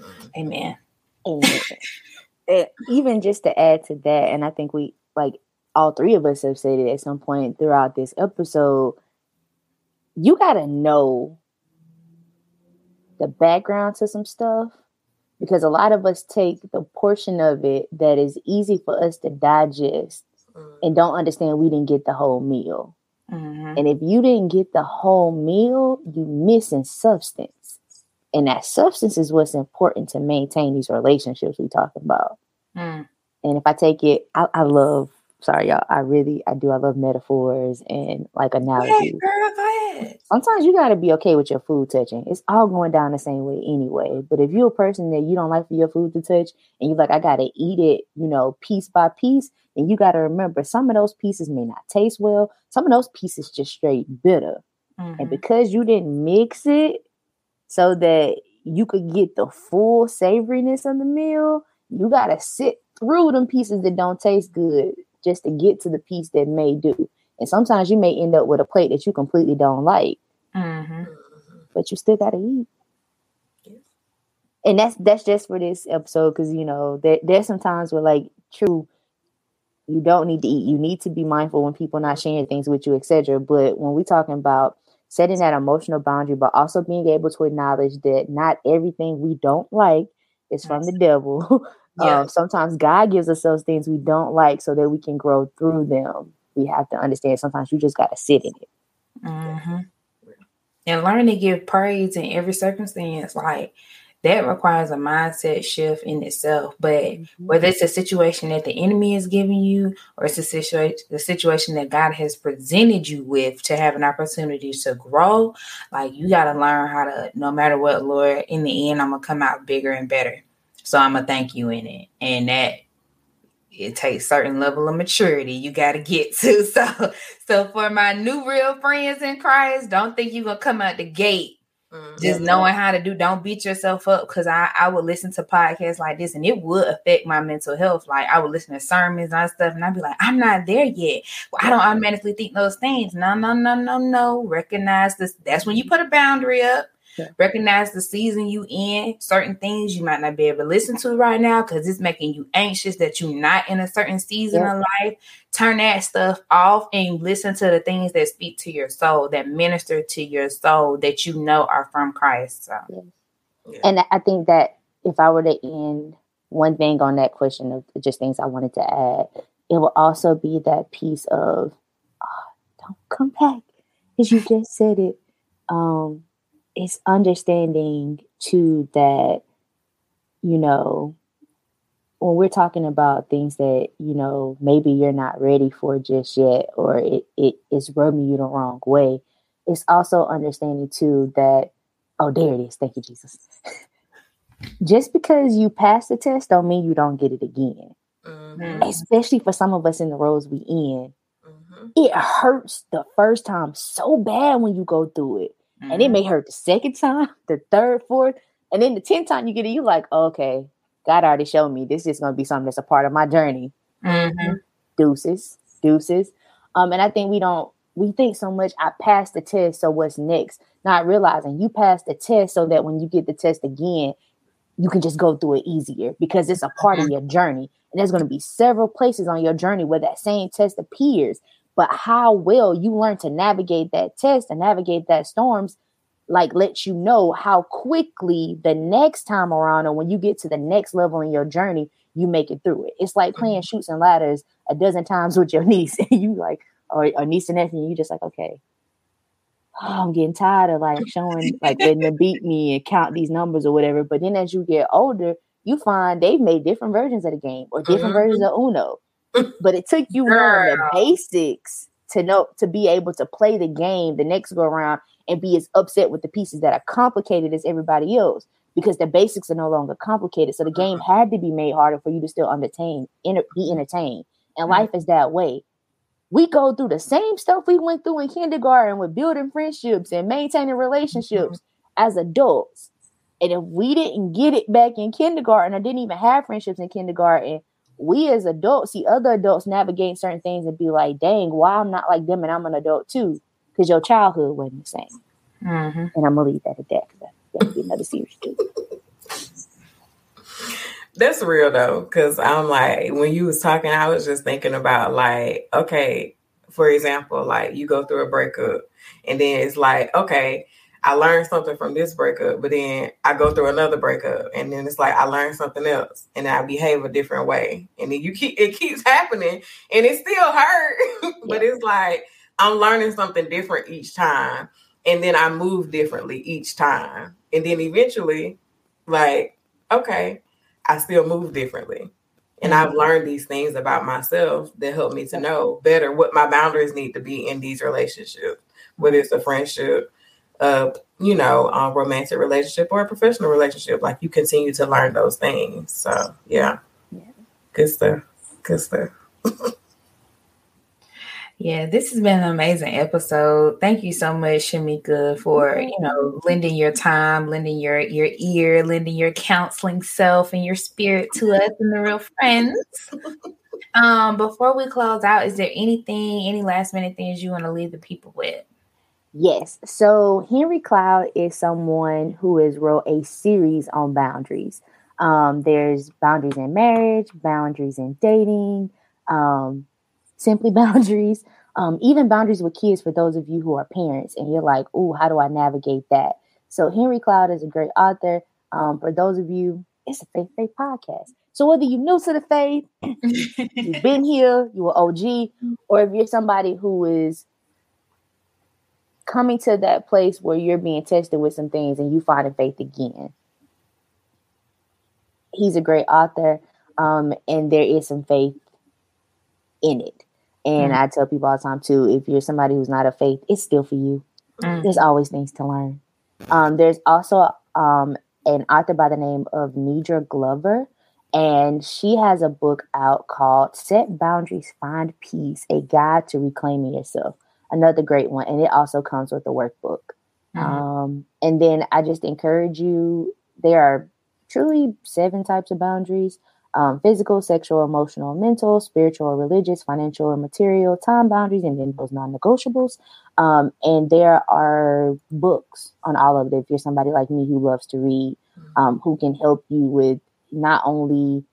mm-hmm. amen. amen. even just to add to that, and I think we like all three of us have said it at some point throughout this episode. You gotta know the background to some stuff because a lot of us take the portion of it that is easy for us to digest and don't understand we didn't get the whole meal. Mm-hmm. And if you didn't get the whole meal, you missing substance. And that substance is what's important to maintain these relationships we talk about. Mm. And if I take it, I, I, love, sorry y'all, I really, I do, I love metaphors and like analogies. girl, Sometimes you got to be okay with your food touching. It's all going down the same way anyway. But if you're a person that you don't like for your food to touch and you're like, I got to eat it, you know, piece by piece, and you got to remember some of those pieces may not taste well. Some of those pieces just straight bitter. Mm-hmm. And because you didn't mix it so that you could get the full savoriness of the meal, you got to sit through them pieces that don't taste good just to get to the piece that may do. And sometimes you may end up with a plate that you completely don't like, mm-hmm. but you still got to eat. And that's that's just for this episode because you know there, there's some times where like true you don't need to eat. You need to be mindful when people not sharing things with you, etc. But when we're talking about setting that emotional boundary, but also being able to acknowledge that not everything we don't like is from the devil. Yeah. Um, sometimes God gives us those things we don't like so that we can grow through them we have to understand sometimes you just got to sit in it. Mm-hmm. And learn to give praise in every circumstance. Like that requires a mindset shift in itself. But mm-hmm. whether it's a situation that the enemy is giving you, or it's a situation the situation that God has presented you with to have an opportunity to grow, like you got to learn how to, no matter what, Lord, in the end, I'm gonna come out bigger and better. So I'm gonna thank you in it, and that it takes certain level of maturity you got to get to. So, so for my new real friends in Christ, don't think you're gonna come out the gate. Mm-hmm. just knowing how to do. Don't beat yourself up because I I would listen to podcasts like this and it would affect my mental health. Like I would listen to sermons and stuff, and I'd be like, I'm not there yet. Well, I don't automatically think those things. No, no, no, no, no. Recognize this. That's when you put a boundary up. Yeah. Recognize the season you in. Certain things you might not be able to listen to right now because it's making you anxious that you're not in a certain season yeah. of life. Turn that stuff off and listen to the things that speak to your soul, that minister to your soul, that you know are from Christ. So. Yeah. And I think that if I were to end one thing on that question of just things I wanted to add, it will also be that piece of oh, don't come back because you just said it. Um, it's understanding too that you know when we're talking about things that you know maybe you're not ready for just yet or it, it is rubbing you the wrong way it's also understanding too that oh there it is. Thank you jesus. Just because you pass the test don't mean you don't get it again. Mm-hmm. especially for some of us in the roles we in. Mm-hmm. it hurts the first time so bad when you go through it mm-hmm. and it may mm-hmm. hurt the second time the third fourth and then the tenth time you get it you like okay god already showed me this is going to be something that's a part of my journey mm-hmm. deuces deuces um and i think we don't we think so much i passed the test so what's next not realizing you passed the test so that when you get the test again you can just go through it easier because it's a part of mm-hmm. your journey. And there's going to be several places on your journey where that same test appears. But how well you learn to navigate that test and navigate that storms, like lets you know how quickly the next time around or when you get to the next level in your journey, you make it through it. It's like playing mm-hmm. Chutes and Ladders a dozen times with your niece. And you like, or, or niece and nephew, and you just like, okay, oh, I'm getting tired of like showing like letting them beat me and count these numbers or whatever. But then as you get older, you find they've made different versions of the game or different mm-hmm. versions of Uno. But it took you learn the basics to know to be able to play the game the next go around and be as upset with the pieces that are complicated as everybody else because the basics are no longer complicated. So the game mm-hmm. had to be made harder for you to still entertain, be entertained. And life is that way we go through the same stuff we went through in kindergarten with building friendships and maintaining relationships mm-hmm. as adults. And if we didn't get it back in kindergarten or didn't even have friendships in kindergarten, we as adults see other adults navigating certain things and be like, dang, why I'm not like them and I'm an adult too? Because your childhood wasn't the same. Mm-hmm. And I'm going to leave that at that because that'll be another series too. That's real though, because I'm like, when you was talking, I was just thinking about like, okay, for example, like you go through a breakup, and then it's like, okay, I learned something from this breakup, but then I go through another breakup, and then it's like I learned something else, and I behave a different way, and then you keep it keeps happening, and it still hurt, but it's like I'm learning something different each time, and then I move differently each time, and then eventually, like, okay, I still move differently. And mm-hmm. I've learned these things about myself that help me to know better what my boundaries need to be in these relationships, whether it's a friendship, uh, you know, a romantic relationship or a professional relationship. Like you continue to learn those things. So yeah, yeah. good stuff. Good stuff. Yeah, this has been an amazing episode. Thank you so much, Shamika, for you know lending your time, lending your your ear, lending your counseling self and your spirit to us and the real friends. um, before we close out, is there anything, any last minute things you want to leave the people with? Yes. So Henry Cloud is someone who has wrote a series on boundaries. Um, there's boundaries in marriage, boundaries in dating. Um, simply boundaries, um, even boundaries with kids for those of you who are parents and you're like, oh, how do I navigate that? So Henry Cloud is a great author. Um, for those of you, it's a faith faith podcast. So whether you're new to the faith, you've been here, you are OG, or if you're somebody who is coming to that place where you're being tested with some things and you find faith again. He's a great author, um, and there is some faith in it. And mm. I tell people all the time too, if you're somebody who's not a faith, it's still for you. Mm. There's always things to learn. Um, there's also um, an author by the name of Nedra Glover, and she has a book out called Set Boundaries, Find Peace, a guide to reclaiming yourself. Another great one. And it also comes with a workbook. Mm-hmm. Um, and then I just encourage you, there are truly seven types of boundaries um, physical, sexual, emotional, mental, spiritual, religious, financial, and material, time boundaries, and then those non negotiables. Um, and there are books on all of it. If you're somebody like me who loves to read, mm-hmm. um, who can help you with not only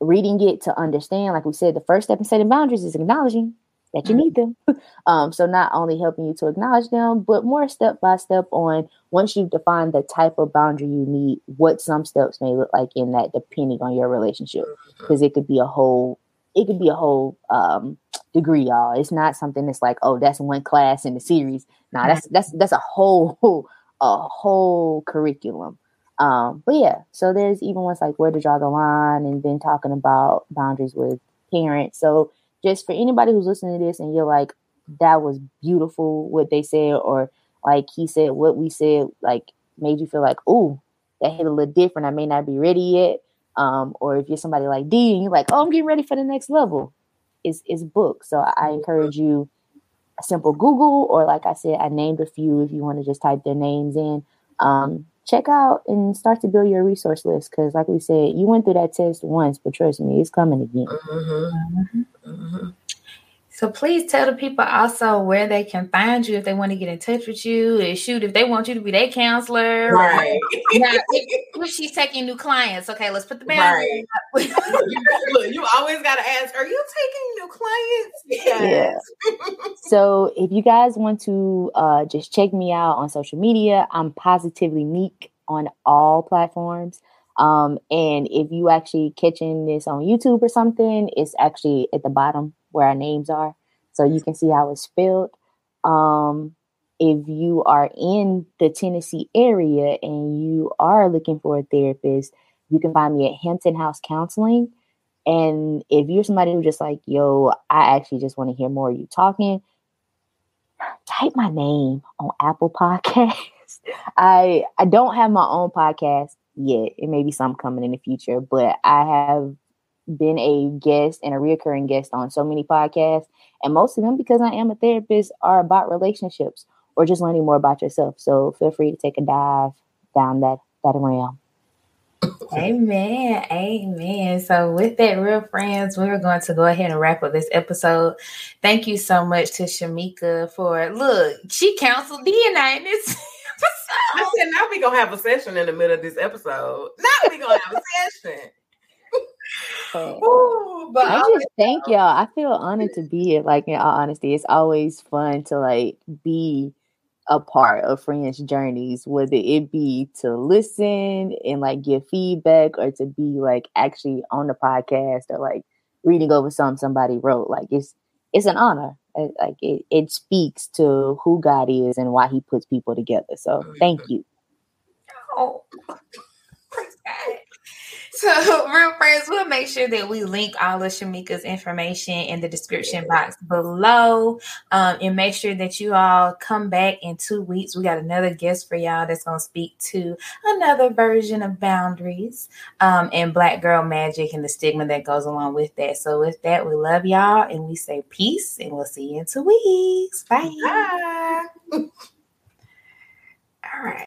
reading it to understand, like we said, the first step in setting boundaries is acknowledging. That you need them. um, so not only helping you to acknowledge them, but more step by step on once you've defined the type of boundary you need, what some steps may look like in that, depending on your relationship, because it could be a whole, it could be a whole um, degree, y'all. It's not something that's like, oh, that's one class in the series. Nah, that's that's that's a whole a whole curriculum. Um, but yeah, so there's even ones like where to draw the line, and then talking about boundaries with parents. So just for anybody who's listening to this and you're like, that was beautiful what they said, or like he said what we said, like made you feel like, oh, that hit a little different. I may not be ready yet. Um, or if you're somebody like D and you're like, oh, I'm getting ready for the next level, is is book. So I encourage you a simple Google, or like I said, I named a few if you want to just type their names in. Um, check out and start to build your resource list because, like we said, you went through that test once, but trust me, it's coming again. Mm-hmm. Mm-hmm. So please tell the people also where they can find you if they want to get in touch with you. And shoot, if they want you to be their counselor. Right. now, if, she's taking new clients, okay, let's put the boundary. Right. Look, you always got to ask, are you taking new clients? Yes. Yeah. so if you guys want to uh, just check me out on social media, I'm positively meek on all platforms. Um, and if you actually catching this on YouTube or something, it's actually at the bottom where our names are, so you can see how it's spelled. Um, if you are in the Tennessee area and you are looking for a therapist, you can find me at Hampton House Counseling. And if you're somebody who just like, yo, I actually just want to hear more of you talking, type my name on Apple Podcasts. I I don't have my own podcast yet. It may be some coming in the future, but I have been a guest and a reoccurring guest on so many podcasts, and most of them, because I am a therapist, are about relationships or just learning more about yourself. So feel free to take a dive down that that realm. Amen. Amen. So, with that, real friends, we're going to go ahead and wrap up this episode. Thank you so much to Shamika for look, she counseled DNA in this episode. I said, now we're going to have a session in the middle of this episode. Now we're going to have a session. Ooh, but I just thank y'all. I feel honored to be here. Like in all honesty, it's always fun to like be a part of friends' journeys, whether it be to listen and like give feedback or to be like actually on the podcast or like reading over something somebody wrote. Like it's it's an honor. It, Like it, it speaks to who God is and why he puts people together. So oh, thank you. Oh, praise God. So, real friends, we'll make sure that we link all of Shamika's information in the description box below. Um, and make sure that you all come back in two weeks. We got another guest for y'all that's going to speak to another version of boundaries um, and black girl magic and the stigma that goes along with that. So, with that, we love y'all and we say peace and we'll see you in two weeks. Bye. Bye.